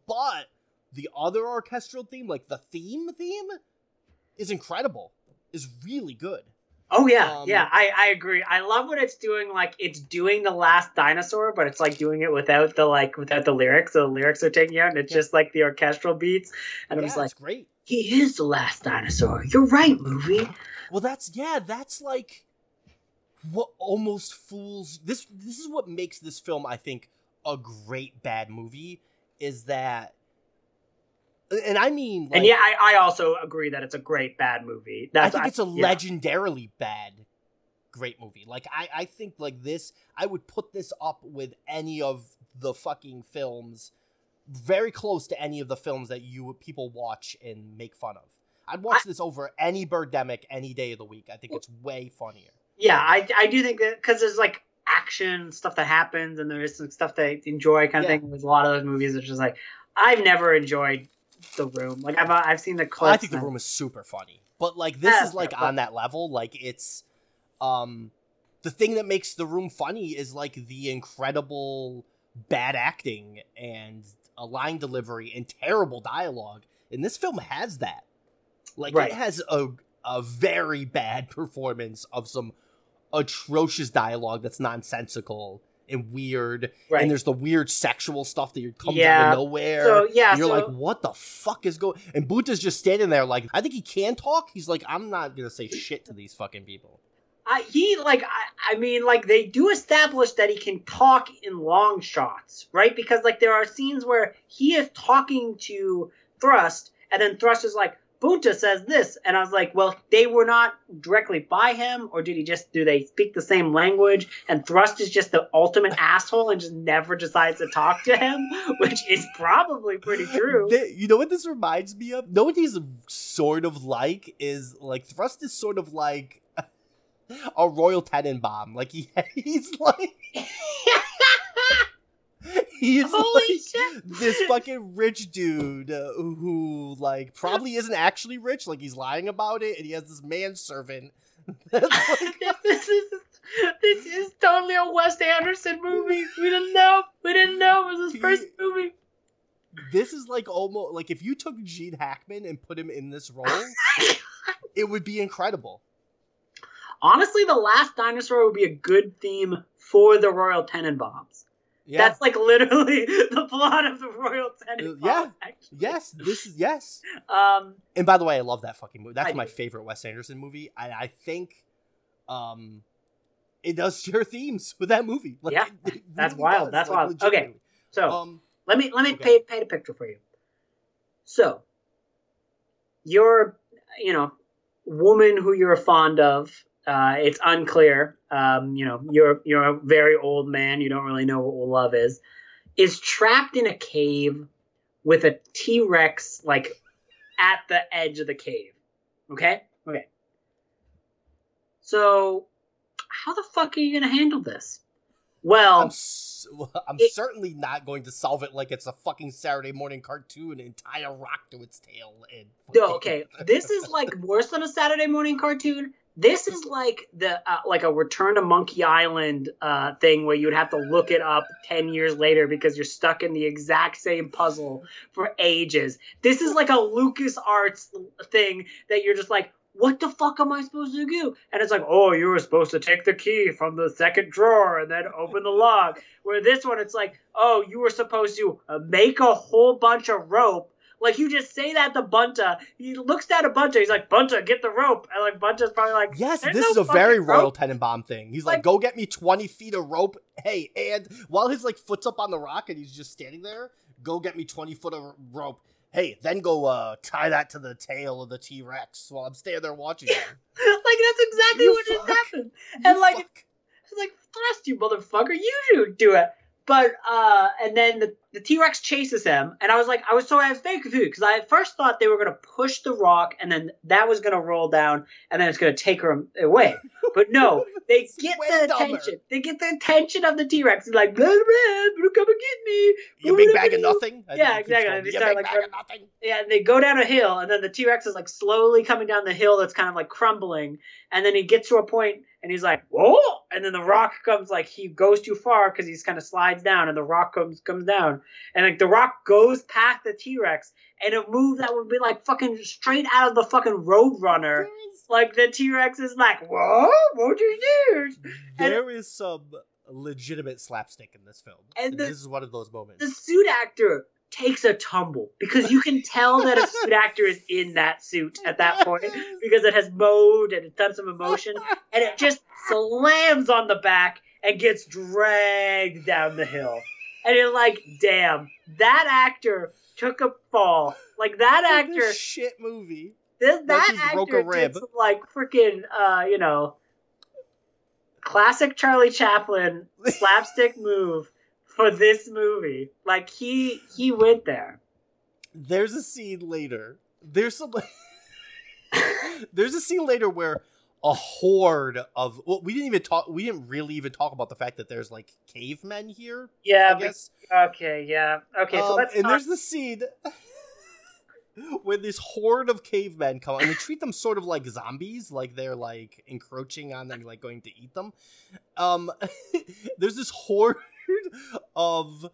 But the other orchestral theme, like the theme theme, is incredible. Is really good. Oh yeah um, yeah i i agree i love what it's doing like it's doing the last dinosaur but it's like doing it without the like without the lyrics so the lyrics are taking out and it's Yeah. just like the orchestral beats and yeah, i'm just like great. he is the last dinosaur you're right movie Well, that's yeah, that's like what almost fools this. This is what makes this film, I think, a great bad movie. Is that, and I mean, like, and yeah I, I also agree that it's a great bad movie I that's think it's a yeah. legendarily bad, great movie. Like I, I think like this, I would put this up with any of the fucking films, very close to any of the films that you people watch and make fun of. I'd watch this over any Birdemic any day of the week. I think it's way funnier. yeah i i do think that because there's like action stuff that happens and there's some stuff that I enjoy kind of Yeah. thing there's a lot of those movies that just like i've never enjoyed the room like i've i've seen the clips I think the room is super funny, but like this Yeah, is like on that level. Like it's, um, the thing that makes the room funny is like the incredible bad acting and a line delivery and terrible dialogue. And this film has that. Like Right. it has a a very bad performance of some atrocious dialogue that's nonsensical and weird. right And there's the weird sexual stuff that you comes out of nowhere. so yeah And you're so, like, what the fuck is going? And Bunta's just standing there, like, I think he can talk. He's like, I'm not gonna say shit to these fucking people. I, he like I, I mean like they do establish that he can talk in long shots right because like there are scenes where he is talking to thrust and then thrust is like bunta says this and i was like well they were not directly by him or did he just do they speak the same language and thrust is just the ultimate asshole and just never decides to talk to him which is probably pretty true You know what this reminds me of? Know what he's sort of like is like Thrust is sort of like a Royal Tenenbaum. Like he he's like he's holy like shit this fucking rich dude uh, who like probably isn't actually rich. Like he's lying about it, and he has this manservant. that's like this, is this is totally a Wes Anderson movie. We didn't know. We didn't know it was his first movie. this is like almost like if you took Gene Hackman and put him in this role, it would be incredible. Honestly, the last dinosaur would be a good theme for the Royal Tenenbaums. Yeah. That's like literally the plot of the Royal Tenenbaums. yeah. Actually. yes, this is yes. Um. And by the way, I love that fucking movie. That's I my do. favorite Wes Anderson movie. I, I think um it does share themes with that movie. Like, Yeah, it- it that's really wild. does, That's like, wild. Okay. So Um let me let me okay. paint paint a picture for you. So you're you know woman who you're fond of. Uh, it's unclear. Um, you know you're you're a very old man. You don't really know what love is. Is trapped in a cave with a T Rex like at the edge of the cave. Okay. Okay. So how the fuck are you gonna handle this? Well, I'm, s- I'm it- certainly not going to solve it like it's a fucking Saturday morning cartoon and tie a rock to its tail. And No, okay. This is like worse than a Saturday morning cartoon. This is like the uh, like a Return to Monkey Island uh, thing where you'd have to look it up ten years later because you're stuck in the exact same puzzle for ages. This is like a LucasArts thing that you're just like, what the fuck am I supposed to do? And it's like, oh, you were supposed to take the key from the second drawer and then open the lock. Where this one, it's like, oh, you were supposed to make a whole bunch of rope. Like you just say that to Bunta. He looks down at Bunta. He's like, Bunta, get the rope. And like Bunta's probably like, Yes, this no is a very fucking Royal. Tenenbaum thing. He's like, Like- go get me 20 feet of rope. Hey, and while his like foot's up on the rock and he's just standing there, go get me 20 foot of rope. Hey, then go uh tie that to the tail of the T Rex while I'm standing there watching you. like that's exactly You what just fuck. happened. You And like fuck. Like thrust, you motherfucker. You should do it. But uh, and then the, the T Rex chases him, and I was like, I was so I was very confused because I at first thought they were gonna push the rock, and then that was gonna roll down, and then it's gonna take her away. But no, they get the dumber. attention. They get the attention of the T Rex. It's like, blah, blah, blah, come and get me. you big bag of nothing. I Yeah, exactly. going, They start, big like, bag of nothing. Yeah, and they go down a hill, and then the T Rex is like slowly coming down the hill that's kind of like crumbling, and then he gets to a point, and he's like, "Whoa!" And then the rock comes like he goes too far because he's kind of slides down, and the rock comes comes down, and like the rock goes past the T Rex, and a move that would be like fucking straight out of the fucking Roadrunner. There is- Like the T Rex is like, "Whoa, what you do?" And- There is some legitimate slapstick in this film. And And the- this is one of those moments. the suit actor takes a tumble because you can tell that a suit actor is in that suit at that point because it has mowed and it's done some emotion and it just slams on the back and gets dragged down the hill. And you're like, damn, that actor took a fall. Like that actor, this shit movie. this, that he broke actor a rib. did some, like freaking, uh, you know, classic Charlie Chaplin slapstick move for this movie. Like he he went there. There's a scene later. There's some. there's a scene later where a horde of well, we didn't even talk. We didn't really even talk about the fact that there's like cavemen here. Yeah. I but- guess. okay. Yeah. Okay. so Um, let's and talk- there's the scene where this horde of cavemen come and they treat them sort of like zombies, like they're like encroaching on them, like going to eat them. Um, there's this horde of uh,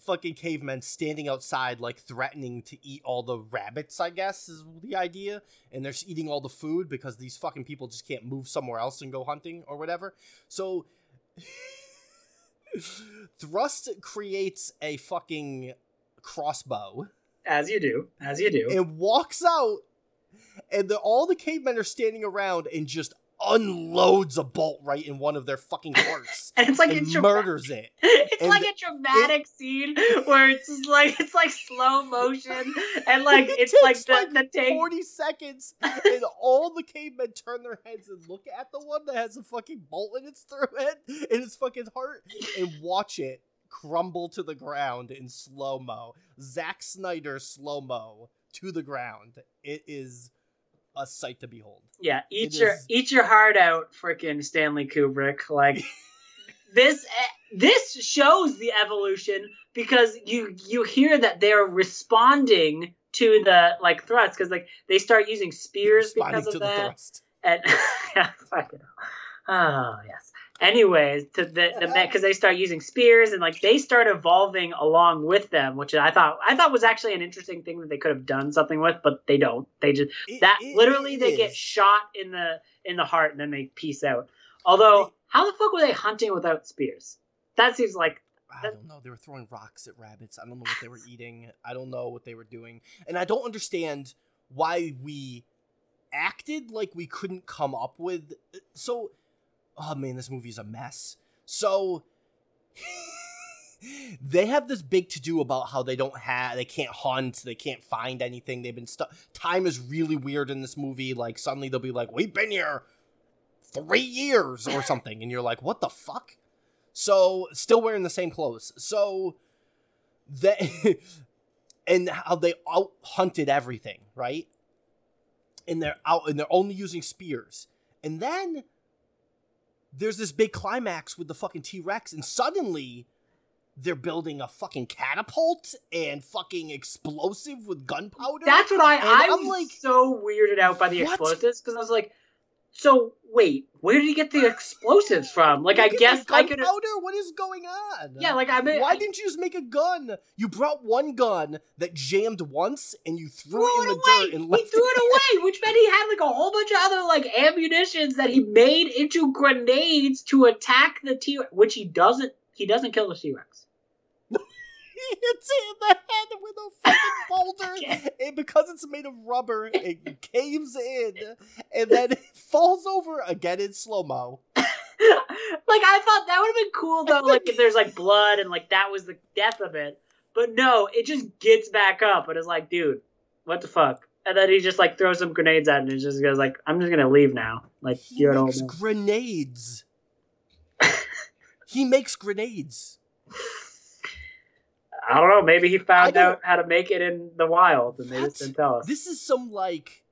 fucking cavemen standing outside, like threatening to eat all the rabbits. I guess is the idea, and they're just eating all the food because these fucking people just can't move somewhere else and go hunting or whatever. So. Thrust creates a fucking crossbow as you do, as you do. and walks out, and the, all the cavemen are standing around and just unloads a bolt right in one of their fucking hearts and it's like and dra- murders it. it's and like a dramatic scene where it's like it's like slow motion and like It it's like takes, the like, the take 40 seconds, and all the cavemen turn their heads and look at the one that has a fucking bolt in its throat in its fucking heart and watch it crumble to the ground in slow mo. Zack Snyder slow mo to the ground. It is a sight to behold. yeah eat it your is- eat your heart out freaking stanley kubrick like this eh, this shows the evolution because you you hear that they're responding to the like thrusts because like they start using spears because of to the that thrust. and yeah, fucking hell. oh yes. Anyways, to the the because they start using spears and like they start evolving along with them, which I thought I thought was actually an interesting thing that they could have done something with, but they don't. They just It- that it- literally it they get shot in the in the heart and then they peace out. Although, how the fuck were they hunting without spears? That seems like I don't know. They were throwing rocks at rabbits. I don't know what they were eating. I don't know what they were doing. And I don't understand why we acted like we couldn't come up with uh, so oh man, this movie's a mess. So they have this big to do about how they don't have they can't hunt, they can't find anything. They've been stuck. Time is really weird in this movie. Like suddenly they'll be like, "We've been here 3 years" or something and you're like, "What the fuck?" So, still wearing the same clothes. So, they and how they out hunted everything, right? And they're out and they're only using spears. And then there's this big climax with the fucking T Rex, and suddenly they're building a fucking catapult and fucking explosive with gunpowder. that's what I And I I'm was like, so weirded out by the what? explosives because I was like, so wait, where did he get the explosives from? Like, I guess I could. gunpowder. What is going on? Yeah, like I mean, Why didn't you just make a gun? You brought one gun that jammed once, and you threw, threw it in it the away. dirt and left. he threw it. it away, which meant he had like a whole bunch of other like ammunitions that he made into grenades to attack the T, which he doesn't. He doesn't kill the T Rex. He hits it in the head with a fucking boulder, and because it's made of rubber, it caves in, and then it falls over again in slow mo. like I thought that would have been cool though, like if there's like blood and like that was the death of it. But no, it just gets back up and is like, dude, what the fuck? And then he just like throws some grenades at it and just goes like, I'm just gonna leave now. Like He you're an old makes grenades. he makes grenades. I don't know. Maybe he found out how to make it in the wild, and they just didn't tell us. This is some like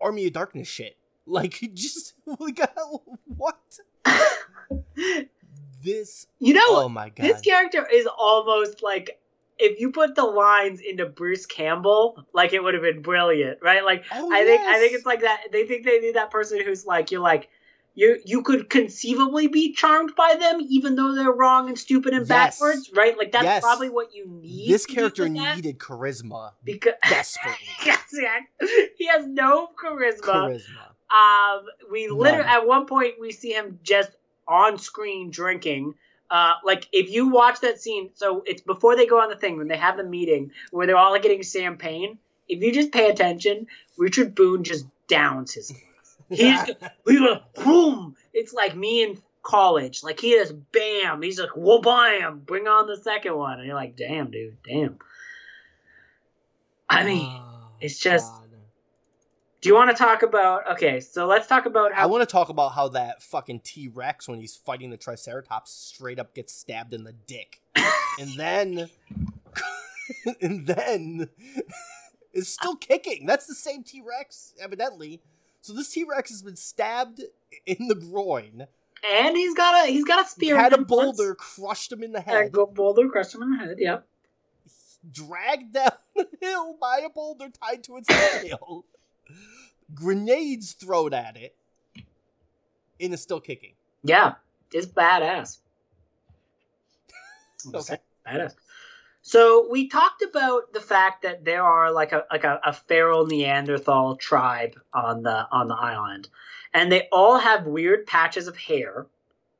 Army of Darkness shit. Like just like what? This you know, oh my god. this character is almost like if you put the lines into Bruce Campbell, like it would have been brilliant, right? Like Oh, I think I think it's like that. They think they need that person who's like you're like. You, you could conceivably be charmed by them, even though they're wrong and stupid and Yes. backwards, right? Like that's Yes. probably what you need. this character needed charisma because desperately. yes, yeah. he has no charisma. charisma. Um, we literally None. at one point we see him just on screen drinking. Uh, like if you watch that scene, so it's before they go on the thing when they have the meeting where they're all like, getting champagne. If you just pay attention, Richard Boone just downs his. He's we go boom. It's like me in college. Like he just bam. He's like whoa bam. Bring on the second one, and you're like, damn, dude, damn. I mean, Oh, it's just- God. do you want to talk about? Okay, so let's talk about how. I want to talk about how that fucking T Rex, when he's fighting the Triceratops, straight up gets stabbed in the dick, and then, and then, is still kicking. That's the same T Rex, evidently. So this T Rex has been stabbed in the groin, And he's got a he's got a spear. had a him once. boulder crushed him in the head, go- boulder crushed him in the head. Yep. dragged down the hill by a boulder tied to its tail, grenades thrown at it, and it's still kicking. Yeah, it's badass. Okay. Badass. So we talked about the fact that there are like a like a, a feral Neanderthal tribe on the on the island, and they all have weird patches of hair,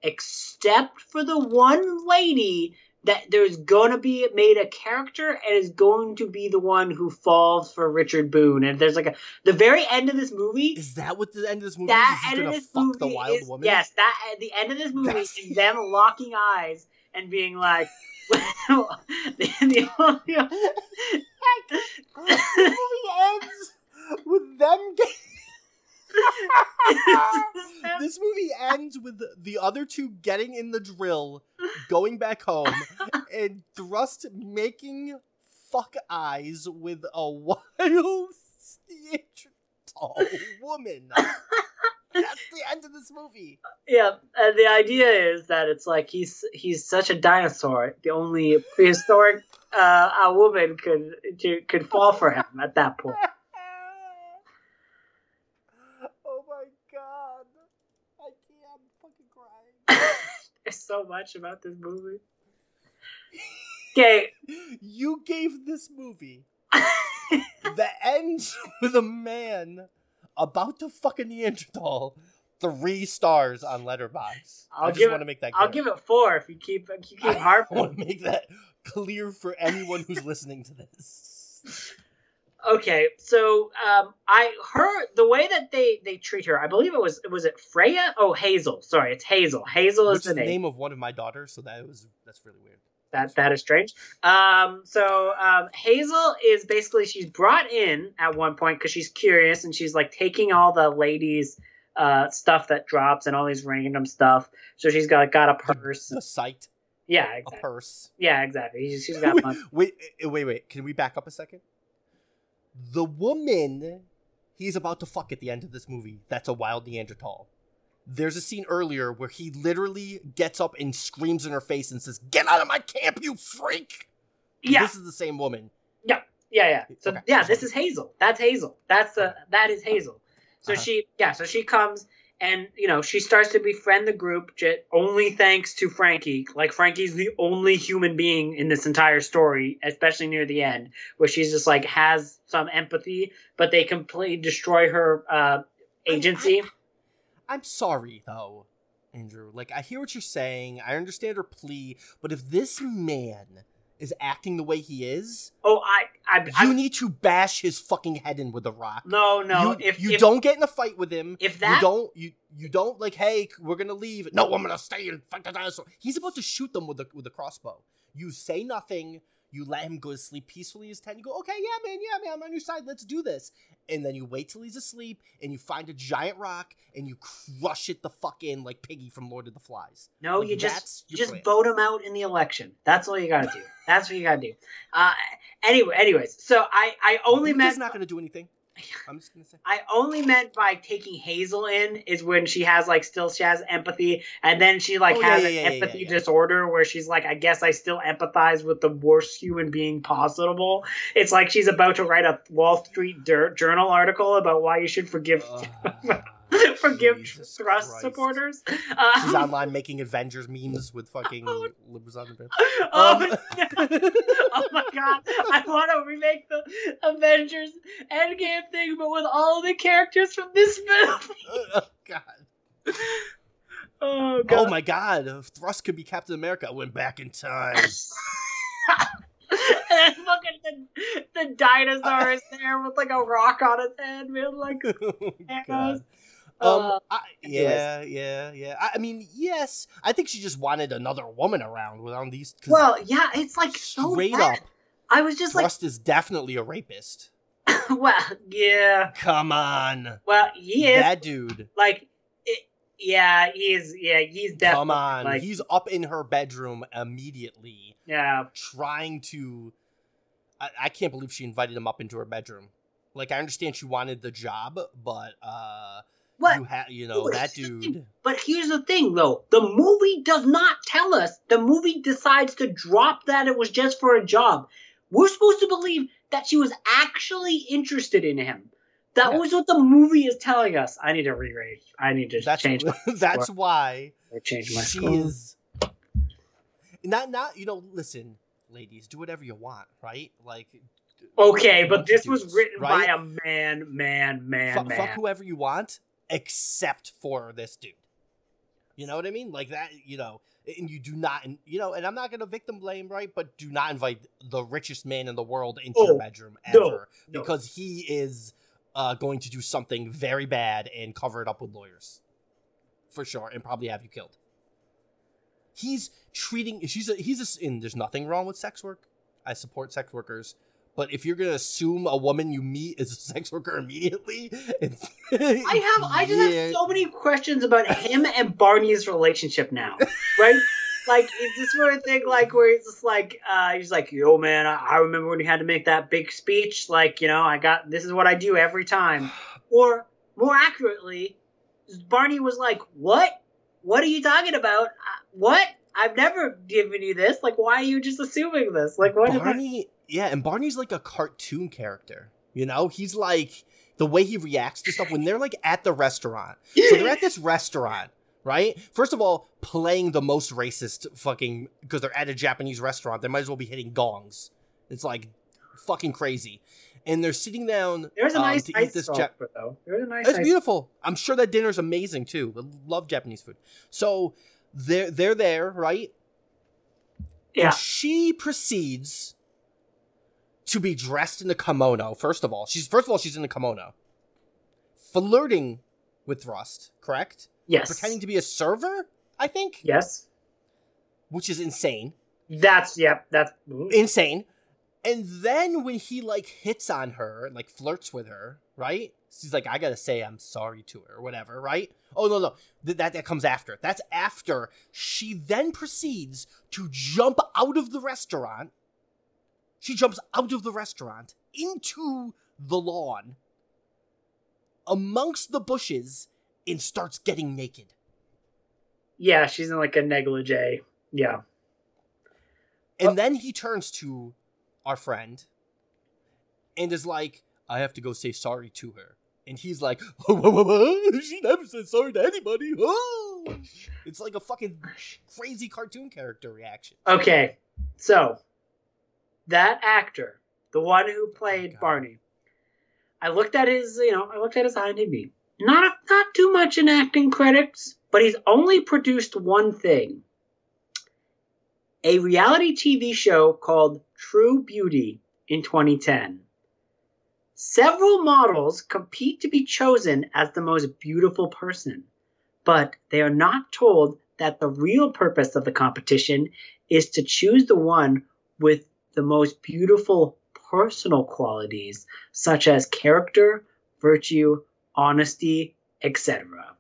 except for the one lady that there's going to be made a character and is going to be the one who falls for Richard Boone. And there's like a the very end of this movie Is that what the end of this movie that is? He's end of this fuck movie the wild is, woman? Yes, that at the end of this movie That's- is them locking eyes and being like, the, the this movie ends with them getting. this movie ends with the other two getting in the drill, going back home, and Thrust making fuck eyes with a wild Neanderthal woman. That's the end of this movie. yeah, and the idea is that it's like he's he's such a dinosaur. The only prehistoric uh, a woman could to, could fall for him at that point. oh my god. I can't. I'm fucking crying. There's so much about this movie. Okay, You gave this movie the end with a man about to fuck a Neanderthal three stars on Letterboxd. I I'll just give want to make that. I'll give it four if you keep if you keep I harping. want to make that clear for anyone who's listening to this. Okay, so um, I heard the way that they they treat her. I believe it was was it Freya? Oh, Hazel. Sorry, it's Hazel. Hazel Which is the name. name of one of my daughters, so that was that's really weird. That that is strange. Um, so um, Hazel is basically she's brought in at one point because she's curious and she's like taking all the ladies' uh, stuff that drops and all these random stuff. So she's got got a purse. The site, Yeah, a purse. Yeah, exactly. She's, she's got money. Wait, eh, wait, wait. Can we back up a second? The woman he's about to fuck at the end of this movie, that's a wild Neanderthal. There's a scene earlier where he literally gets up and screams in her face and says, Get out of my camp, you freak! Yeah, This is the same woman. yeah, yeah. Yeah. So Okay. yeah, this is Hazel. That's Hazel. That's uh, that is Hazel. So Uh-huh. she, yeah, so she comes and you know she starts to befriend the group, only thanks to Frankie. Like Frankie's the only human being in this entire story, especially near the end, where she's just like has some empathy, but they completely destroy her uh, agency. I'm sorry though, Andrew. Like I hear what you're saying. I understand her plea, but if this man is acting the way he is, oh, I, I, you I need to bash his fucking head in with a rock. no, no. you, if you if, don't get in a fight with him, if that you don't you you don't like, hey, we're gonna leave. No, I'm gonna stay and fight the dinosaur. He's about to shoot them with the with the crossbow. You say nothing. You let him go to sleep peacefully his tent. You go, okay, yeah, man, yeah, man, I'm on your side. Let's do this. And then you wait till he's asleep, and you find a giant rock, and you crush it the fuck in like Piggy from Lord of the Flies. No, Like, you just you just plan. vote him out in the election. That's all you gotta do. That's what you gotta do. Uh, anyway, anyways, so I I only Luther's meant not gonna do anything. I'm just gonna say. I only meant by taking Hazel in is when she has like still she has empathy and then she like Oh, has yeah, an yeah, yeah, empathy yeah. disorder where she's like I guess I still empathize with the worst human being possible. It's like she's about to write a Wall Street Dirt Journal article about why you should forgive Ugh, forgive Jesus Thrust Christ. supporters. Uh, She's online making Avengers memes with fucking libs on the oh, Um, my God. oh my god! I want to remake the Avengers Endgame thing, but with all the characters from this film. oh god. Oh god! Oh my god. If Thrust could be Captain America, I went back in time. and fucking the, the dinosaur is there with like a rock on its head, man. Like, Oh, Um, I, yeah, yeah, yeah. I, I mean, yes. I think she just wanted another woman around with on these. well, yeah, it's like straight bad. up, I was just like, Thrust is definitely a rapist. well, yeah, Come on, well, yeah. that dude. like, it, yeah, he's yeah, he's definitely Come on, like, he's up in her bedroom immediately, yeah, trying to. I, I can't believe she invited him up into her bedroom. Like, I understand she wanted the job, but uh, what? you had, you know, that here's the thing. dude. But here's the thing, though. The movie does not tell us. The movie decides to drop that it was just for a job. We're supposed to believe that she was actually interested in him. That Yeah. was what the movie is telling us. I need to re-rate. I need to That's change my that's why I changed my she score. is not not you know listen ladies do whatever you want right like Okay, but this do was written right? by a man, man, man, Fu- man. fuck whoever you want except for this dude. You know what i mean? Like that you know and you do not you know and i'm not gonna victim blame right? But do not invite the richest man in the world into your Oh, bedroom ever no. because he is uh, going to do something very bad and cover it up with lawyers. For sure and probably have you killed. He's treating she's a he's a and there's nothing wrong with sex work. I support sex workers but if you're gonna assume a woman you meet is a sex worker immediately it's, I have I just Yeah. have so many questions about him and Barney's relationship now, right? like, is this sort of thing like where he's just like, uh, he's like, yo, man, I, I remember when you had to make that big speech. Like, you know, I got this is what I do every time. Or more accurately, Barney was like, what? What are you talking about? Uh, what? I've never given you this. Like, why are you just assuming this? Like, what? Barney, yeah, and Barney's like a cartoon character. You know, he's like the way he reacts to stuff when they're like at the restaurant. So they're at this restaurant, right? First of all, playing the most racist fucking because they're at a Japanese restaurant. They might as well be hitting gongs. It's like fucking crazy. And they're sitting down There's a um, nice to ice eat this Jap- though. There's a nice. it's ice- beautiful. I'm sure that dinner's amazing too. I love Japanese food. So they're they're there, right? Yeah. And she proceeds to be dressed in a kimono. First of all, she's first of all she's in a kimono, flirting with Thrust. Correct? Yes. Pretending to be a server. I think, Yes. which is insane, That's yep. That's mm-hmm. insane. And then when he like hits on her and like flirts with her, right? She's like, I gotta say I'm sorry to her or whatever, right? Oh no no, Th- that that comes after. That's after she then proceeds to jump out of the restaurant. She jumps out of the restaurant into the lawn, amongst the bushes, and starts getting naked. yeah. She's in like a negligee. Yeah. And then he turns to our friend and is like, I have to go say sorry to her. and he's like, "Whoa, whoa, whoa, whoa, she never said sorry to anybody." Oh. It's like a fucking crazy cartoon character reaction. Okay, so that actor, the one who oh played God. Barney, I looked at his, you know, I looked at his IMDb. Not not too much in acting credits, but he's only produced one thing: a reality TV show called True Beauty in 2010. Several models compete to be chosen as the most beautiful person, but they are not told that the real purpose of the competition is to choose the one with the most beautiful personal qualities, such as character, virtue, honesty, etc.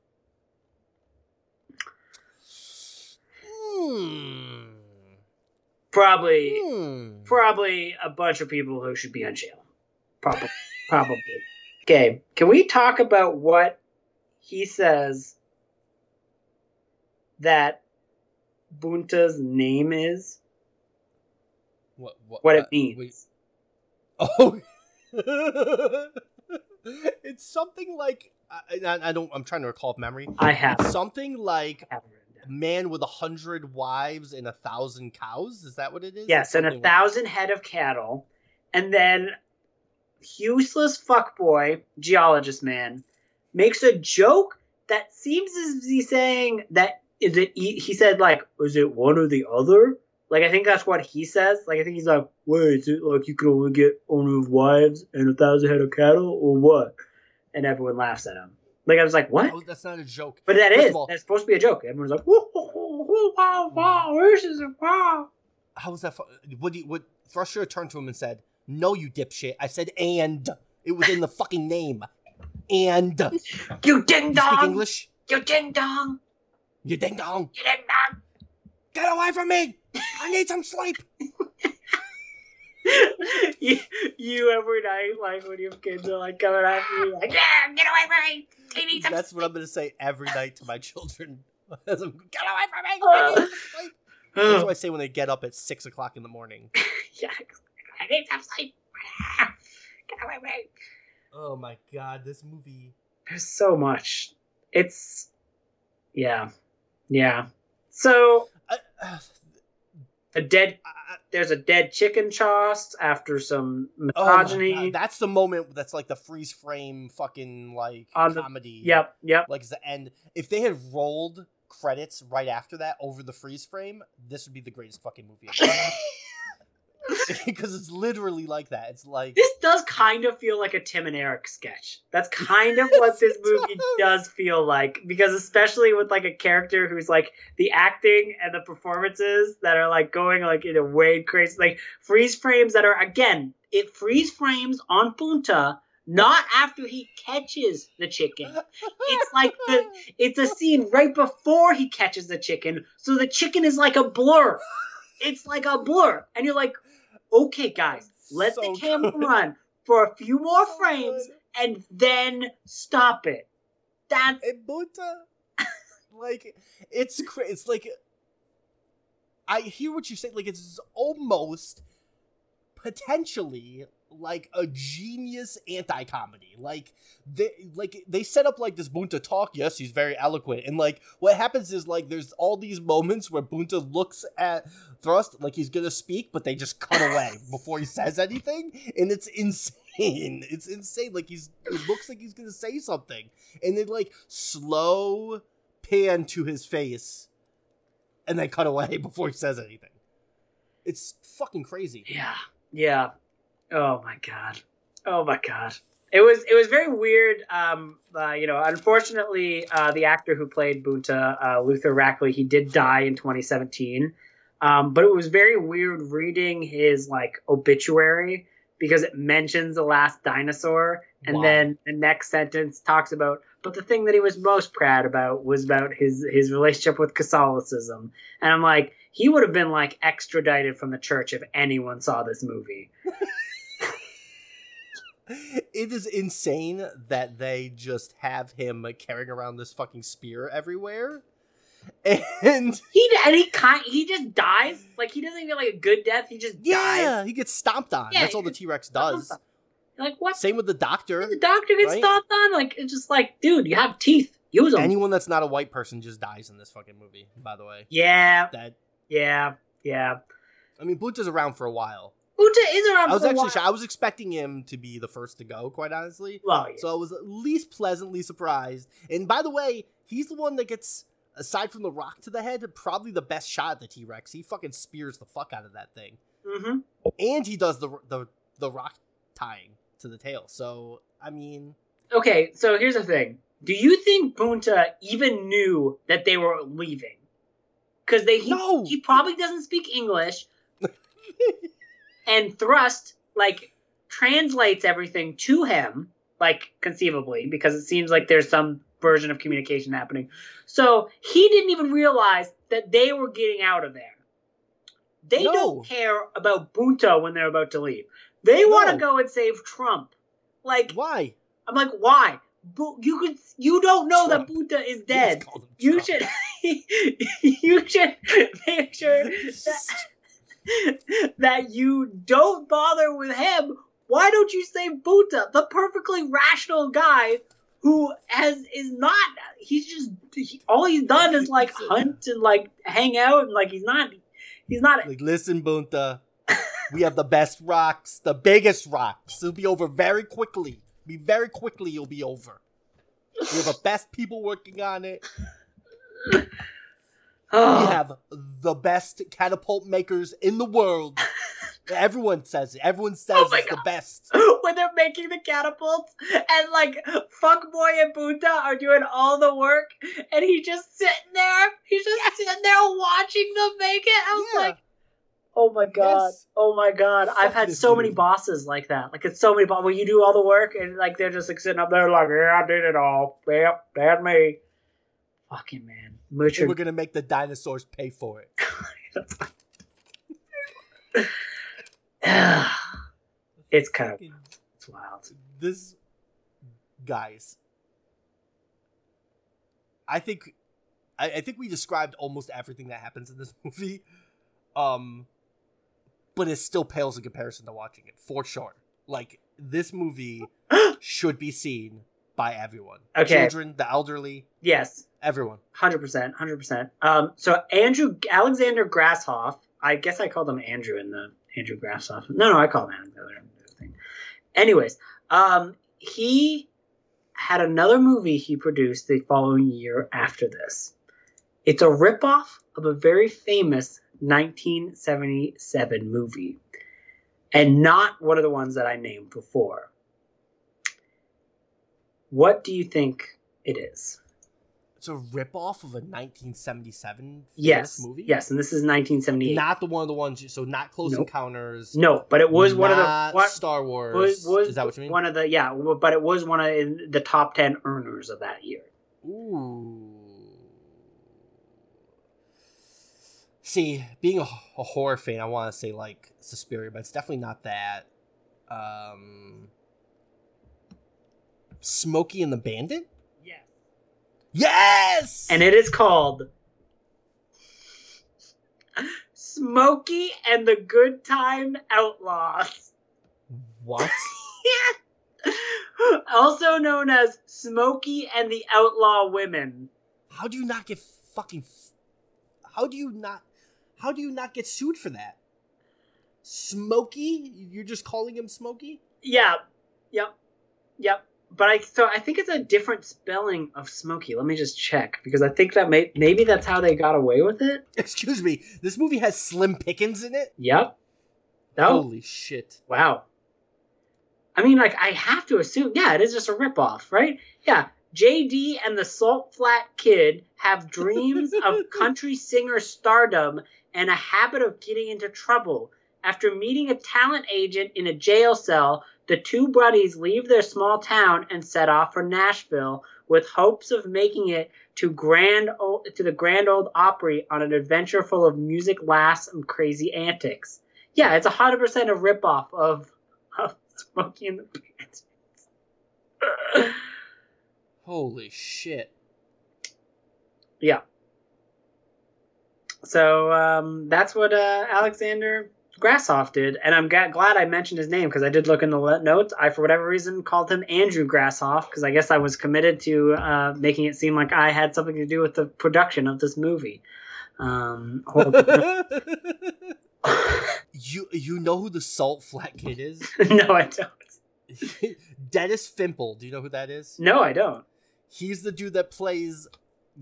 Hmm. Probably, Hmm. probably a bunch of people who should be on jail. Probably, probably. Okay, can we talk about what he says that Bunta's name is? What, what, What uh, it means? wait. Oh. it's something like I, I, don't. I'm trying to recall memory. I have. Something like have it written down. man with a hundred wives and a thousand cows. Is that what it is? Yes, and a something like- thousand head of cattle, and then useless fuckboy geologist man makes a joke that seems as he's saying that is it. He, he said like, is it one or the other? Like I think that's what he says. Like I think he's like, wait, is it like you can only get owner of wives and a thousand head of cattle, or what? And everyone laughs at him. Like I was like, what? Oh, that's not a joke. But that First is all- that's supposed to be a joke. Everyone's like, whoa, whoa, whoa, whoa, wow, wow, is wow. How was that? Fu- what? He, what? Thruster turned to him and said, "No, you dipshit." I said, "And." It was in the fucking name. And you ding speak dong. English? You ding dong. You ding dong. You ding dong. Get away from me! I need some sleep. you, you every night, like when your kids are like coming after you, like, yeah, get away from me. I need some That's what I'm gonna say every night to my children. Get away from me! I need some sleep. That's what I say when they get up at six o'clock in the morning. yeah, I need some sleep. Get away from me. Oh my god, this movie. There's so much. It's, yeah, yeah. So Uh, uh, a dead, there's a dead chicken tossed after some oh misogyny. God, that's the moment that's like the freeze frame fucking like On the- comedy. Yep, yep. Like it's the end. If they had rolled credits right after that over the freeze frame, this would be the greatest fucking movie ever. because it's literally like that. It's like this does kind of feel like a Tim and Eric sketch. That's kind of what this movie does. does feel like because especially with like a character who's like the acting and the performances that are like going like in a way crazy like freeze frames that are again it freeze frames on Bunta not after he catches the chicken. It's like the it's a scene right before he catches the chicken, so the chicken is like a blur. It's like a blur, and you're like, okay, guys, let So the camera good. run for a few more So frames, good. and then stop it. That's And like it's cra- it's like I hear what you're saying. Like it's almost potentially like a genius anti-comedy. Like they like they set up like this Bunta talk. Yes, he's very eloquent, and like what happens is like there's all these moments where Bunta looks at Thrust like he's gonna speak, but they just cut away before he says anything, and it's insane. It's insane. Like he's it looks like he's gonna say something, and then like slow pan to his face, and then cut away before he says anything. It's fucking crazy. yeah, yeah. Oh my god. Oh my god. It was it was very weird. Um, uh, you know, unfortunately, uh, the actor who played Bunta, uh, Luther Rackley, he did die in 2017. Um, but it was very weird reading his like obituary because it mentions the last dinosaur, and Wow. then the next sentence talks about. But the thing that he was most proud about was about his his relationship with Catholicism, and I'm like, he would have been like extradited from the church if anyone saw this movie. It is insane that they just have him carrying around this fucking spear everywhere. And He and he kind he just dies like he doesn't even get like a good death. He just dies. yeah, he gets stomped on. Yeah, That's all the T Rex does. Like, what? Same with the doctor. The doctor gets right? stomped on? Like, it's just like, dude, you have teeth. Use them. Anyone that's not a white person just dies in this fucking movie. By the way, yeah, that yeah, yeah. I mean, Bunta's around for a while. Bunta is around I was for a actually while. sho- I was expecting him to be the first to go, quite honestly. Well, yeah. So I was at least pleasantly surprised. And by the way, he's the one that gets, aside from the rock to the head, probably the best shot at the T Rex. He fucking spears the fuck out of that thing, Mm-hmm. and he does the the the rock tying to the tail. So I mean, Okay, so here's the thing. Do you think Bunta even knew that they were leaving? Because they he, No. he probably doesn't speak English, and Thrust like translates everything to him, like conceivably, because it seems like there's some version of communication happening. So he didn't even realize that they were getting out of there. They No. don't care about Bunta when they're about to leave. They want to go and save Trump. Like why? I'm like, why? Bu- you could, you don't know Trump. that Bunta is dead. just called him You should, you should make sure that, that you don't bother with him. Why don't you say Bunta, the perfectly rational guy who has is not? He's just he, all he's done is like hunt and like hang out and like he's not. He's not. Like, listen, Bunta, we have the best rocks, the biggest rocks. It'll be over very quickly. Be very quickly. You'll be over. We have the best people working on it. We Oh, have the best catapult makers in the world. Everyone says it. Everyone oh says Oh it's the best. when they're making the catapults and like Fuckboy and Bunta are doing all the work and he's just sitting there. He's just sitting there watching them make it. I was Yeah. like, oh my god, Yes. oh my god. I've had so many bosses like that. Like it's so many bosses where you do all the work and like they're just like sitting up there like, yeah, I did it all. Yep, that's me. Fucking man. And we're gonna make the dinosaurs pay for it. it's kind of it's wild. This guys. I think I, I think we described almost everything that happens in this movie. Um but it still pales in comparison to watching it, for sure. Like this movie should be seen by everyone. Okay. Children, the elderly, yes. Everyone. Hundred percent, hundred percent. Um, so Andrew Alexander Grasshoff, I guess I called him Andrew in the Andrew Grasshoff. No, no, I call him Andrew. Anyways, um, he had another movie he produced the following year after this. It's a ripoff of a very famous 1977 movie, and not one of the ones that I named before. What do you think it is? It's a ripoff of a 1977 Yes. movie. Yes, and this is 1978. Not the one of the ones. You, so not Close Nope. Encounters. no, but it was one of the what, Star Wars. was, was Is that what you mean? one of the yeah, but it was one of the top 10 earners of that year. Ooh. See, being a, a horror fan, I want to say like Suspiria, but it's definitely not that. Um, Smokey and the Bandit. Yes. And it is called Smokey and the Good Time Outlaws. what? also known as Smokey and the Outlaw Women. How do you not get fucking? How do you not? How do you not get sued for that? Smokey? You're just calling him Smokey? Yeah. Yep. Yep. But I so I think it's a different spelling of Smokey. Let me just check because I think that may maybe that's how they got away with it. Excuse me. This movie has Slim Pickens in it. Yep. Oh Holy shit! wow. I mean, like I have to assume, yeah, it is just a ripoff, right? Yeah. JD and the Salt Flat Kid have dreams of country singer stardom and a habit of getting into trouble. After meeting a talent agent in a jail cell, the two buddies leave their small town and set off for Nashville with hopes of making it to grand old, to the Grand Old Opry on an adventure full of music, laughs, and crazy antics. Yeah, it's a hundred percent a ripoff of of Smokey and the Bandits. Holy shit! yeah. So um, that's what uh, Alexander Grasshoff did, and I'm ga- glad I mentioned his name because I did look in the notes. I, for whatever reason, called him Andrew Grasshoff because I guess I was committed to uh, making it seem like I had something to do with the production of this movie. Um, you you know who the Salt Flat Kid is? no, I don't. Dennis Fimple. Do you know who that is? No, I don't. He's the dude that plays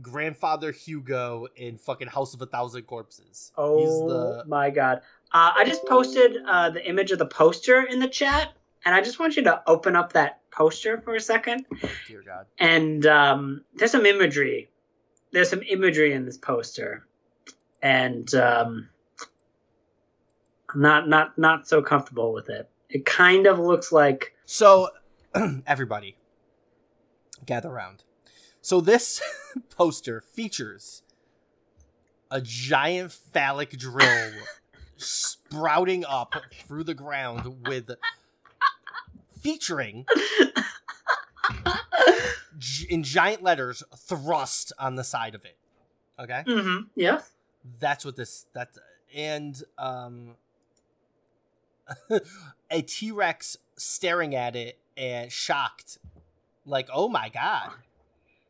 grandfather Hugo in fucking House of a Thousand Corpses. Oh He's the my god! Uh, I just posted uh, the image of the poster in the chat, and I just want you to open up that poster for a second. dear God. And um, there's some imagery. There's some imagery in this poster, and um, I'm not not not so comfortable with it. It kind of looks like So, everybody, gather around. So this poster features a giant phallic drill sprouting up through the ground with featuring in giant letters thrust on the side of it. Okay? hmm yes. That's what this that's and um a T-Rex staring at it and shocked like oh my god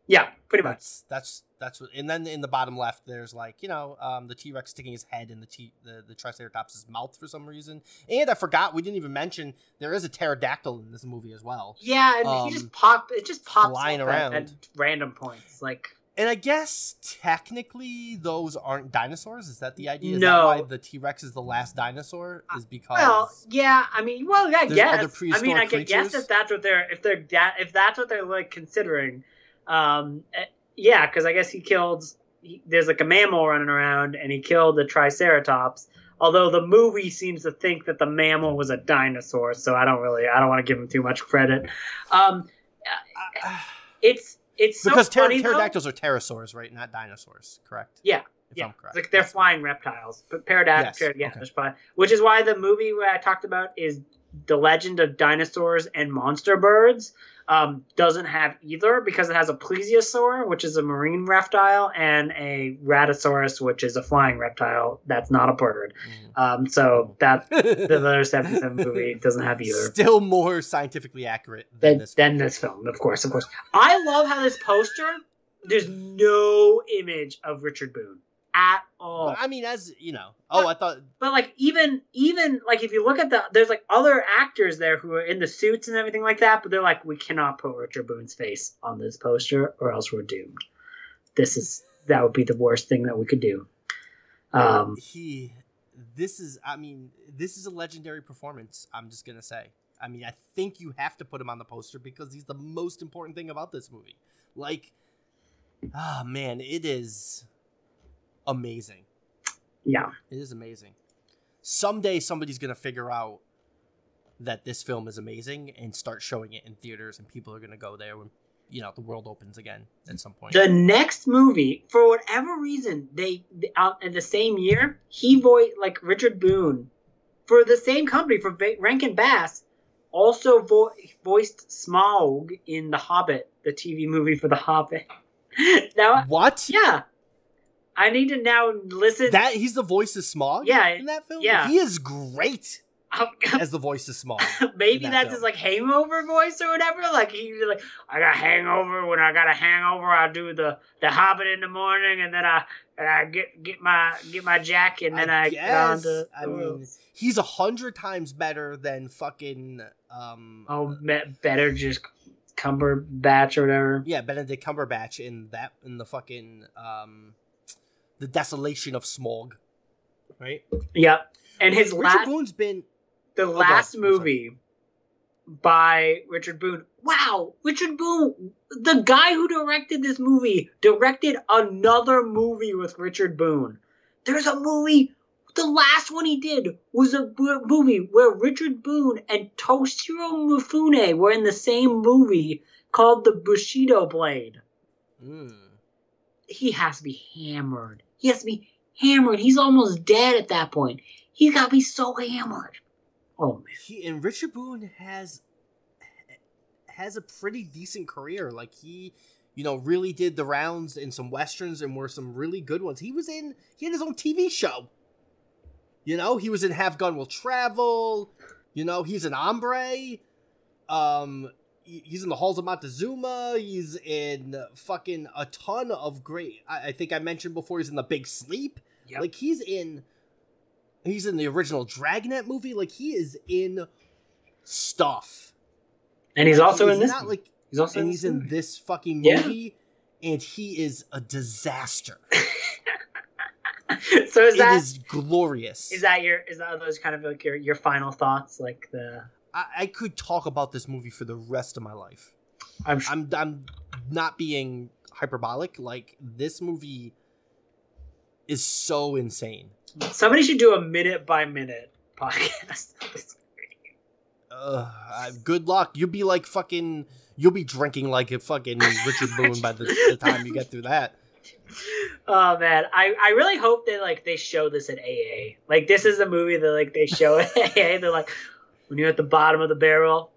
Yeah, pretty much. that's that's that's what and then in the bottom left there's like you know um the T-Rex sticking his head in the T the, the Triceratops' mouth for some reason and I forgot we didn't even mention there is a pterodactyl in this movie as well Yeah, and Um, he just pop. It just pops flying up at- around. at random points. Like and I guess technically those aren't dinosaurs is that the idea is No. that why the T-Rex is the last dinosaur is because Well, yeah, I mean, well, I There's guess. other I mean, I could guess if that's what they're if they're if that's what they're like considering. Um, eh, yeah, because I guess he killed. He, there's like a mammal running around, and he killed the Triceratops. Although the movie seems to think that the mammal was a dinosaur, so I don't really, I don't want to give him too much credit. Um, it's it's so because pter- funny, though. pterodactyls are pterosaurs, right? Not dinosaurs, correct? Yeah, if yeah, I'm correct. Like they're Yes. flying reptiles, but pterodactyls, Yes, yeah, okay. Which is why the movie where I talked about is the Legend of Dinosaurs and Monster Birds um, doesn't have either because it has a plesiosaur, which is a marine reptile, and a ratosaurus, which is a flying reptile that's not a bird. Um, so that the Mm. other 77 movie doesn't have either. Still more scientifically accurate than Than, this. than this film, of course, of course. I love how this poster. There's no image of Richard Boone at all. But, I mean, as you know. Oh, I thought. but like even even like if you look at the there's like other actors there who are in the suits and everything like that but they're like we cannot put richard boone's face on this poster or else we're doomed this is that would be the worst thing that we could do um he. This is. I mean, this is a legendary performance. I'm just gonna say. I mean, I think you have to put him on the poster because he's the most important thing about this movie. Like, ah, man, it is amazing. yeah It is amazing. Someday somebody's gonna figure out that this film is amazing and start showing it in theaters, and people are gonna go there when you know the world opens again at some point. the next movie for whatever reason they out in the same year he voiced like richard boone for the same company for rankin bass also vo- voiced smaug in the hobbit the tv movie for the hobbit now what? Yeah. I need to now listen. That he's the voice of Smaug. Yeah, in that film. yeah. he is great as the voice of Smaug. Maybe that that's film. his like hangover voice or whatever. Like he's like, I got hangover. When I got a hangover, I do the the Hobbit in the morning, and then I and I get get my get my jack, and then I, get on to. I mean, he's a hundred times better than fucking um. oh, me- better just Cumberbatch or whatever. yeah, Benedict Cumberbatch in that in the fucking um, the desolation of Smaug, right? Yep. And his Richard last Boone's been the ahead. last I'm movie by Richard Boone. Wow, Richard Boone, the guy who directed this movie, directed another movie with Richard Boone. There's a movie. The last one he did was a movie where Richard Boone and Toshiro Mifune were in the same movie called The Bushido Blade. Mm. He has to be hammered. He has to be hammered. He's almost dead at that point. He's got to be so hammered. Oh man. he and Richard Boone has has a pretty decent career. Like he, you know, really did the rounds in some westerns and were some really good ones. He was in he had his own TV show. You know, he was in Have Gun Will Travel. You know, he's an hombre. Um, he- he's in the Halls of Montezuma. He's in fucking a ton of great. I, I think I mentioned before. He's in The Big Sleep. Yep. Like he's in. He's in the original Dragnet movie. Like he is in stuff. And he's also in this. Not like he's also and in he's this in this fucking movie, Yeah. and he is a disaster. so is It that is glorious. is that your is that those kind of like your your final thoughts? Like the I, I could talk about this movie for the rest of my life. I'm, I'm I'm not being hyperbolic. Like this movie is so insane. somebody should do a minute by minute podcast. Ugh, I- good luck. You'll be like fucking. You'll be drinking like a fucking Richard Boone by the, the time you get through that. oh man, I I really hope that like they show this at AA. Like this is a movie that like they show at AA. They're like, when you're at the bottom of the barrel,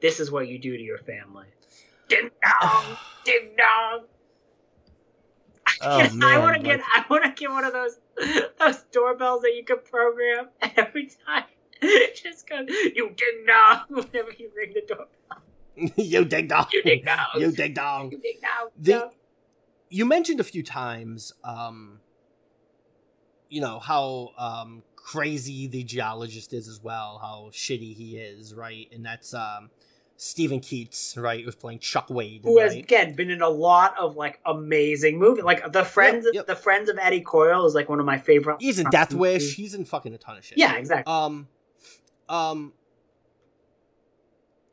this is what you do to your family. Ding dong, ding dong. Oh, I man, want to get I want to get one of those those doorbells that you can program every time. Just go, you ding dong whenever you ring the doorbell. you ding dong. You ding dong. You ding dong. You ding dong. The- you mentioned a few times um you know how um crazy the geologist is as well how shitty he is right and that's um Steven Keats, right, who's playing Chuck Wade, who has right? again been in a lot of like amazing movies. Like the friends, Yep, yep. the friends of Eddie Coyle is like one of my favorite. He's in Death Wish. He's in fucking a ton of shit. Yeah, exactly. Um, um,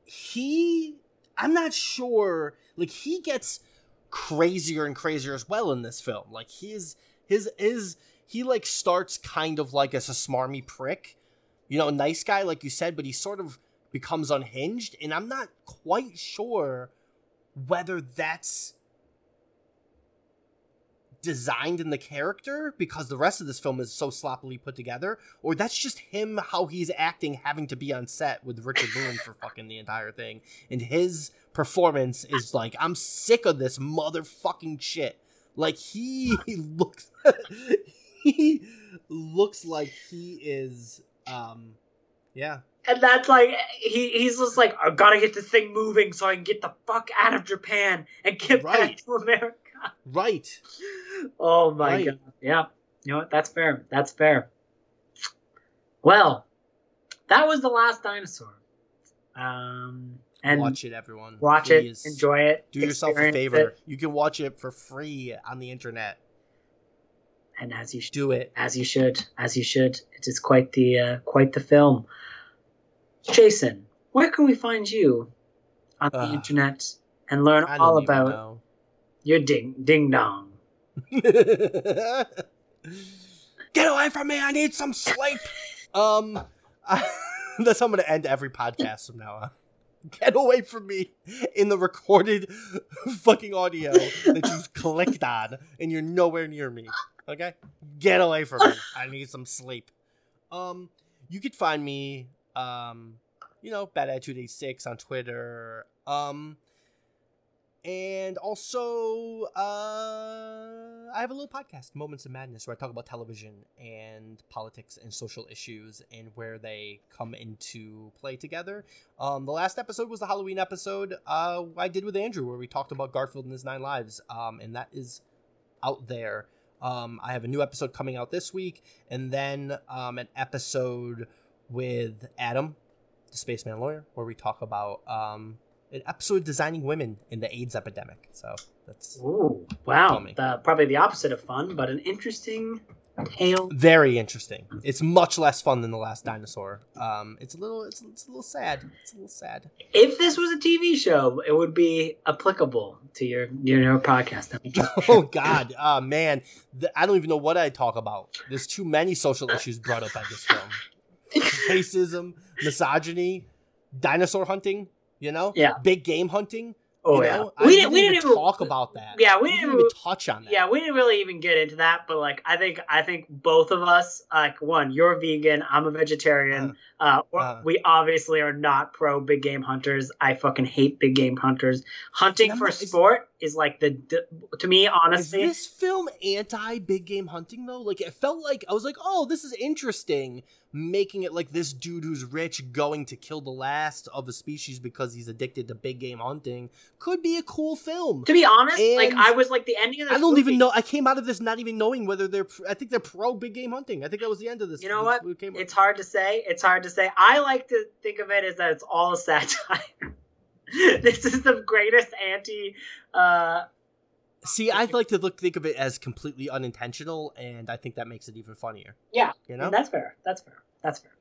he, I'm not sure. Like he gets crazier and crazier as well in this film. Like his his his he like starts kind of like as a smarmy prick, you know, nice guy like you said, but he sort of becomes unhinged, and I'm not quite sure whether that's designed in the character because the rest of this film is so sloppily put together, or that's just him how he's acting having to be on set with Richard Boone for fucking the entire thing. And his performance is like, I'm sick of this motherfucking shit. Like he looks he looks like he is um yeah. and that's like he he's just like I gotta get this thing moving so I can get the fuck out of Japan and get back Right. to America. Right. Oh my Right. god. Yeah. You know what? That's fair. That's fair. Well, that was the last dinosaur. Um and watch it everyone. watch Please. it, enjoy it, Do yourself a favor. it, You can watch it for free on the internet. And as you should, Do it. as you should, as you should. It is quite the uh, quite the film. Jason, where can we find you on the Uh, internet and learn all about know. your ding ding dong? Get away from me! I need some sleep. Um, I, that's how I'm gonna end every podcast from now on. Get away from me in the recorded fucking audio that you've clicked on, and you're nowhere near me. Okay, get away from me. I need some sleep. Um, you could find me, um, you know, bad attitude eighty six on Twitter. Um, and also, uh, I have a little podcast, Moments of Madness, where I talk about television and politics and social issues and where they come into play together. Um, the last episode was the Halloween episode uh, I did with Andrew, where we talked about Garfield and his nine lives, um, and that is out there. Um, I have a new episode coming out this week, and then um, an episode with Adam, the spaceman lawyer, where we talk about um, an episode designing women in the AIDS epidemic. So that's Ooh, wow! The, probably the opposite of fun, but an interesting tale. very interesting. It's much less fun than the last dinosaur. Um, it's a little, it's, it's a little sad. It's a little sad. If this was a TV show, it would be applicable to your your, your podcast. Oh God, uh, man, the, I don't even know what I talk about. There's too many social issues brought up by this film: racism, misogyny, dinosaur hunting. You know, Yeah. big game hunting. Oh you yeah, know? we didn't. We didn't even even talk about that. Yeah, we we didn't didn't even touch on that. Yeah, we didn't really even get into that, but like I think I think both of us, like one, you're vegan, I'm a vegetarian. Uh, we're- uh. we obviously are not pro big game hunters. I fucking hate big game hunters. Hunting I'm for not- sport is like the, the to me Is honestly. this film anti big game hunting though? Like it felt like I was like, oh, this is interesting, making it like this dude who's rich going to kill the last of a species because he's addicted to big game hunting could be a cool film. To be honest, like I was like the ending of this I don't movie- even know. I came out of this not even knowing whether they're. I think they're pro big game hunting. I think that was the end of this. You know what? It's hard to say. It's hard to say. I like to think of it as that it's all a satire. this is the greatest anti. Uh, See, I'd like to look think of it as completely unintentional, and I think that makes it even funnier. Yeah, You know. that's fair. That's fair. That's fair.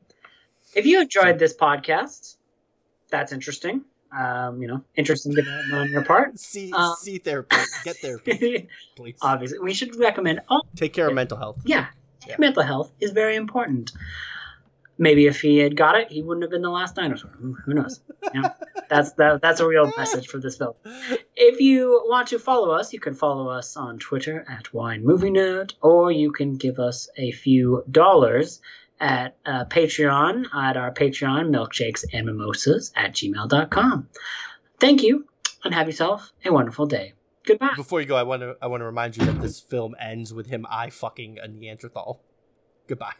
If you enjoyed this podcast, that's interesting. Um, you know, interesting development on your part. See, Uh, see therapy. Get therapy, please. Obviously, we should recommend. Oh, Take care of mental health. yeah, Yeah. mental health is very important. Maybe if he had got it, he wouldn't have been the last dinosaur. Who who knows? Yeah, that's that, that's a real message for this film. If you want to follow us, you can follow us on Twitter at Wine Movie Nerd, or you can give us a few dollars at uh, Patreon at our Patreon, milkshakes and mimosas at gmail.com. Thank you, and have yourself a wonderful day. Goodbye. Before you go, I want to I want to remind you that this film ends with him eye fucking a Neanderthal. Goodbye.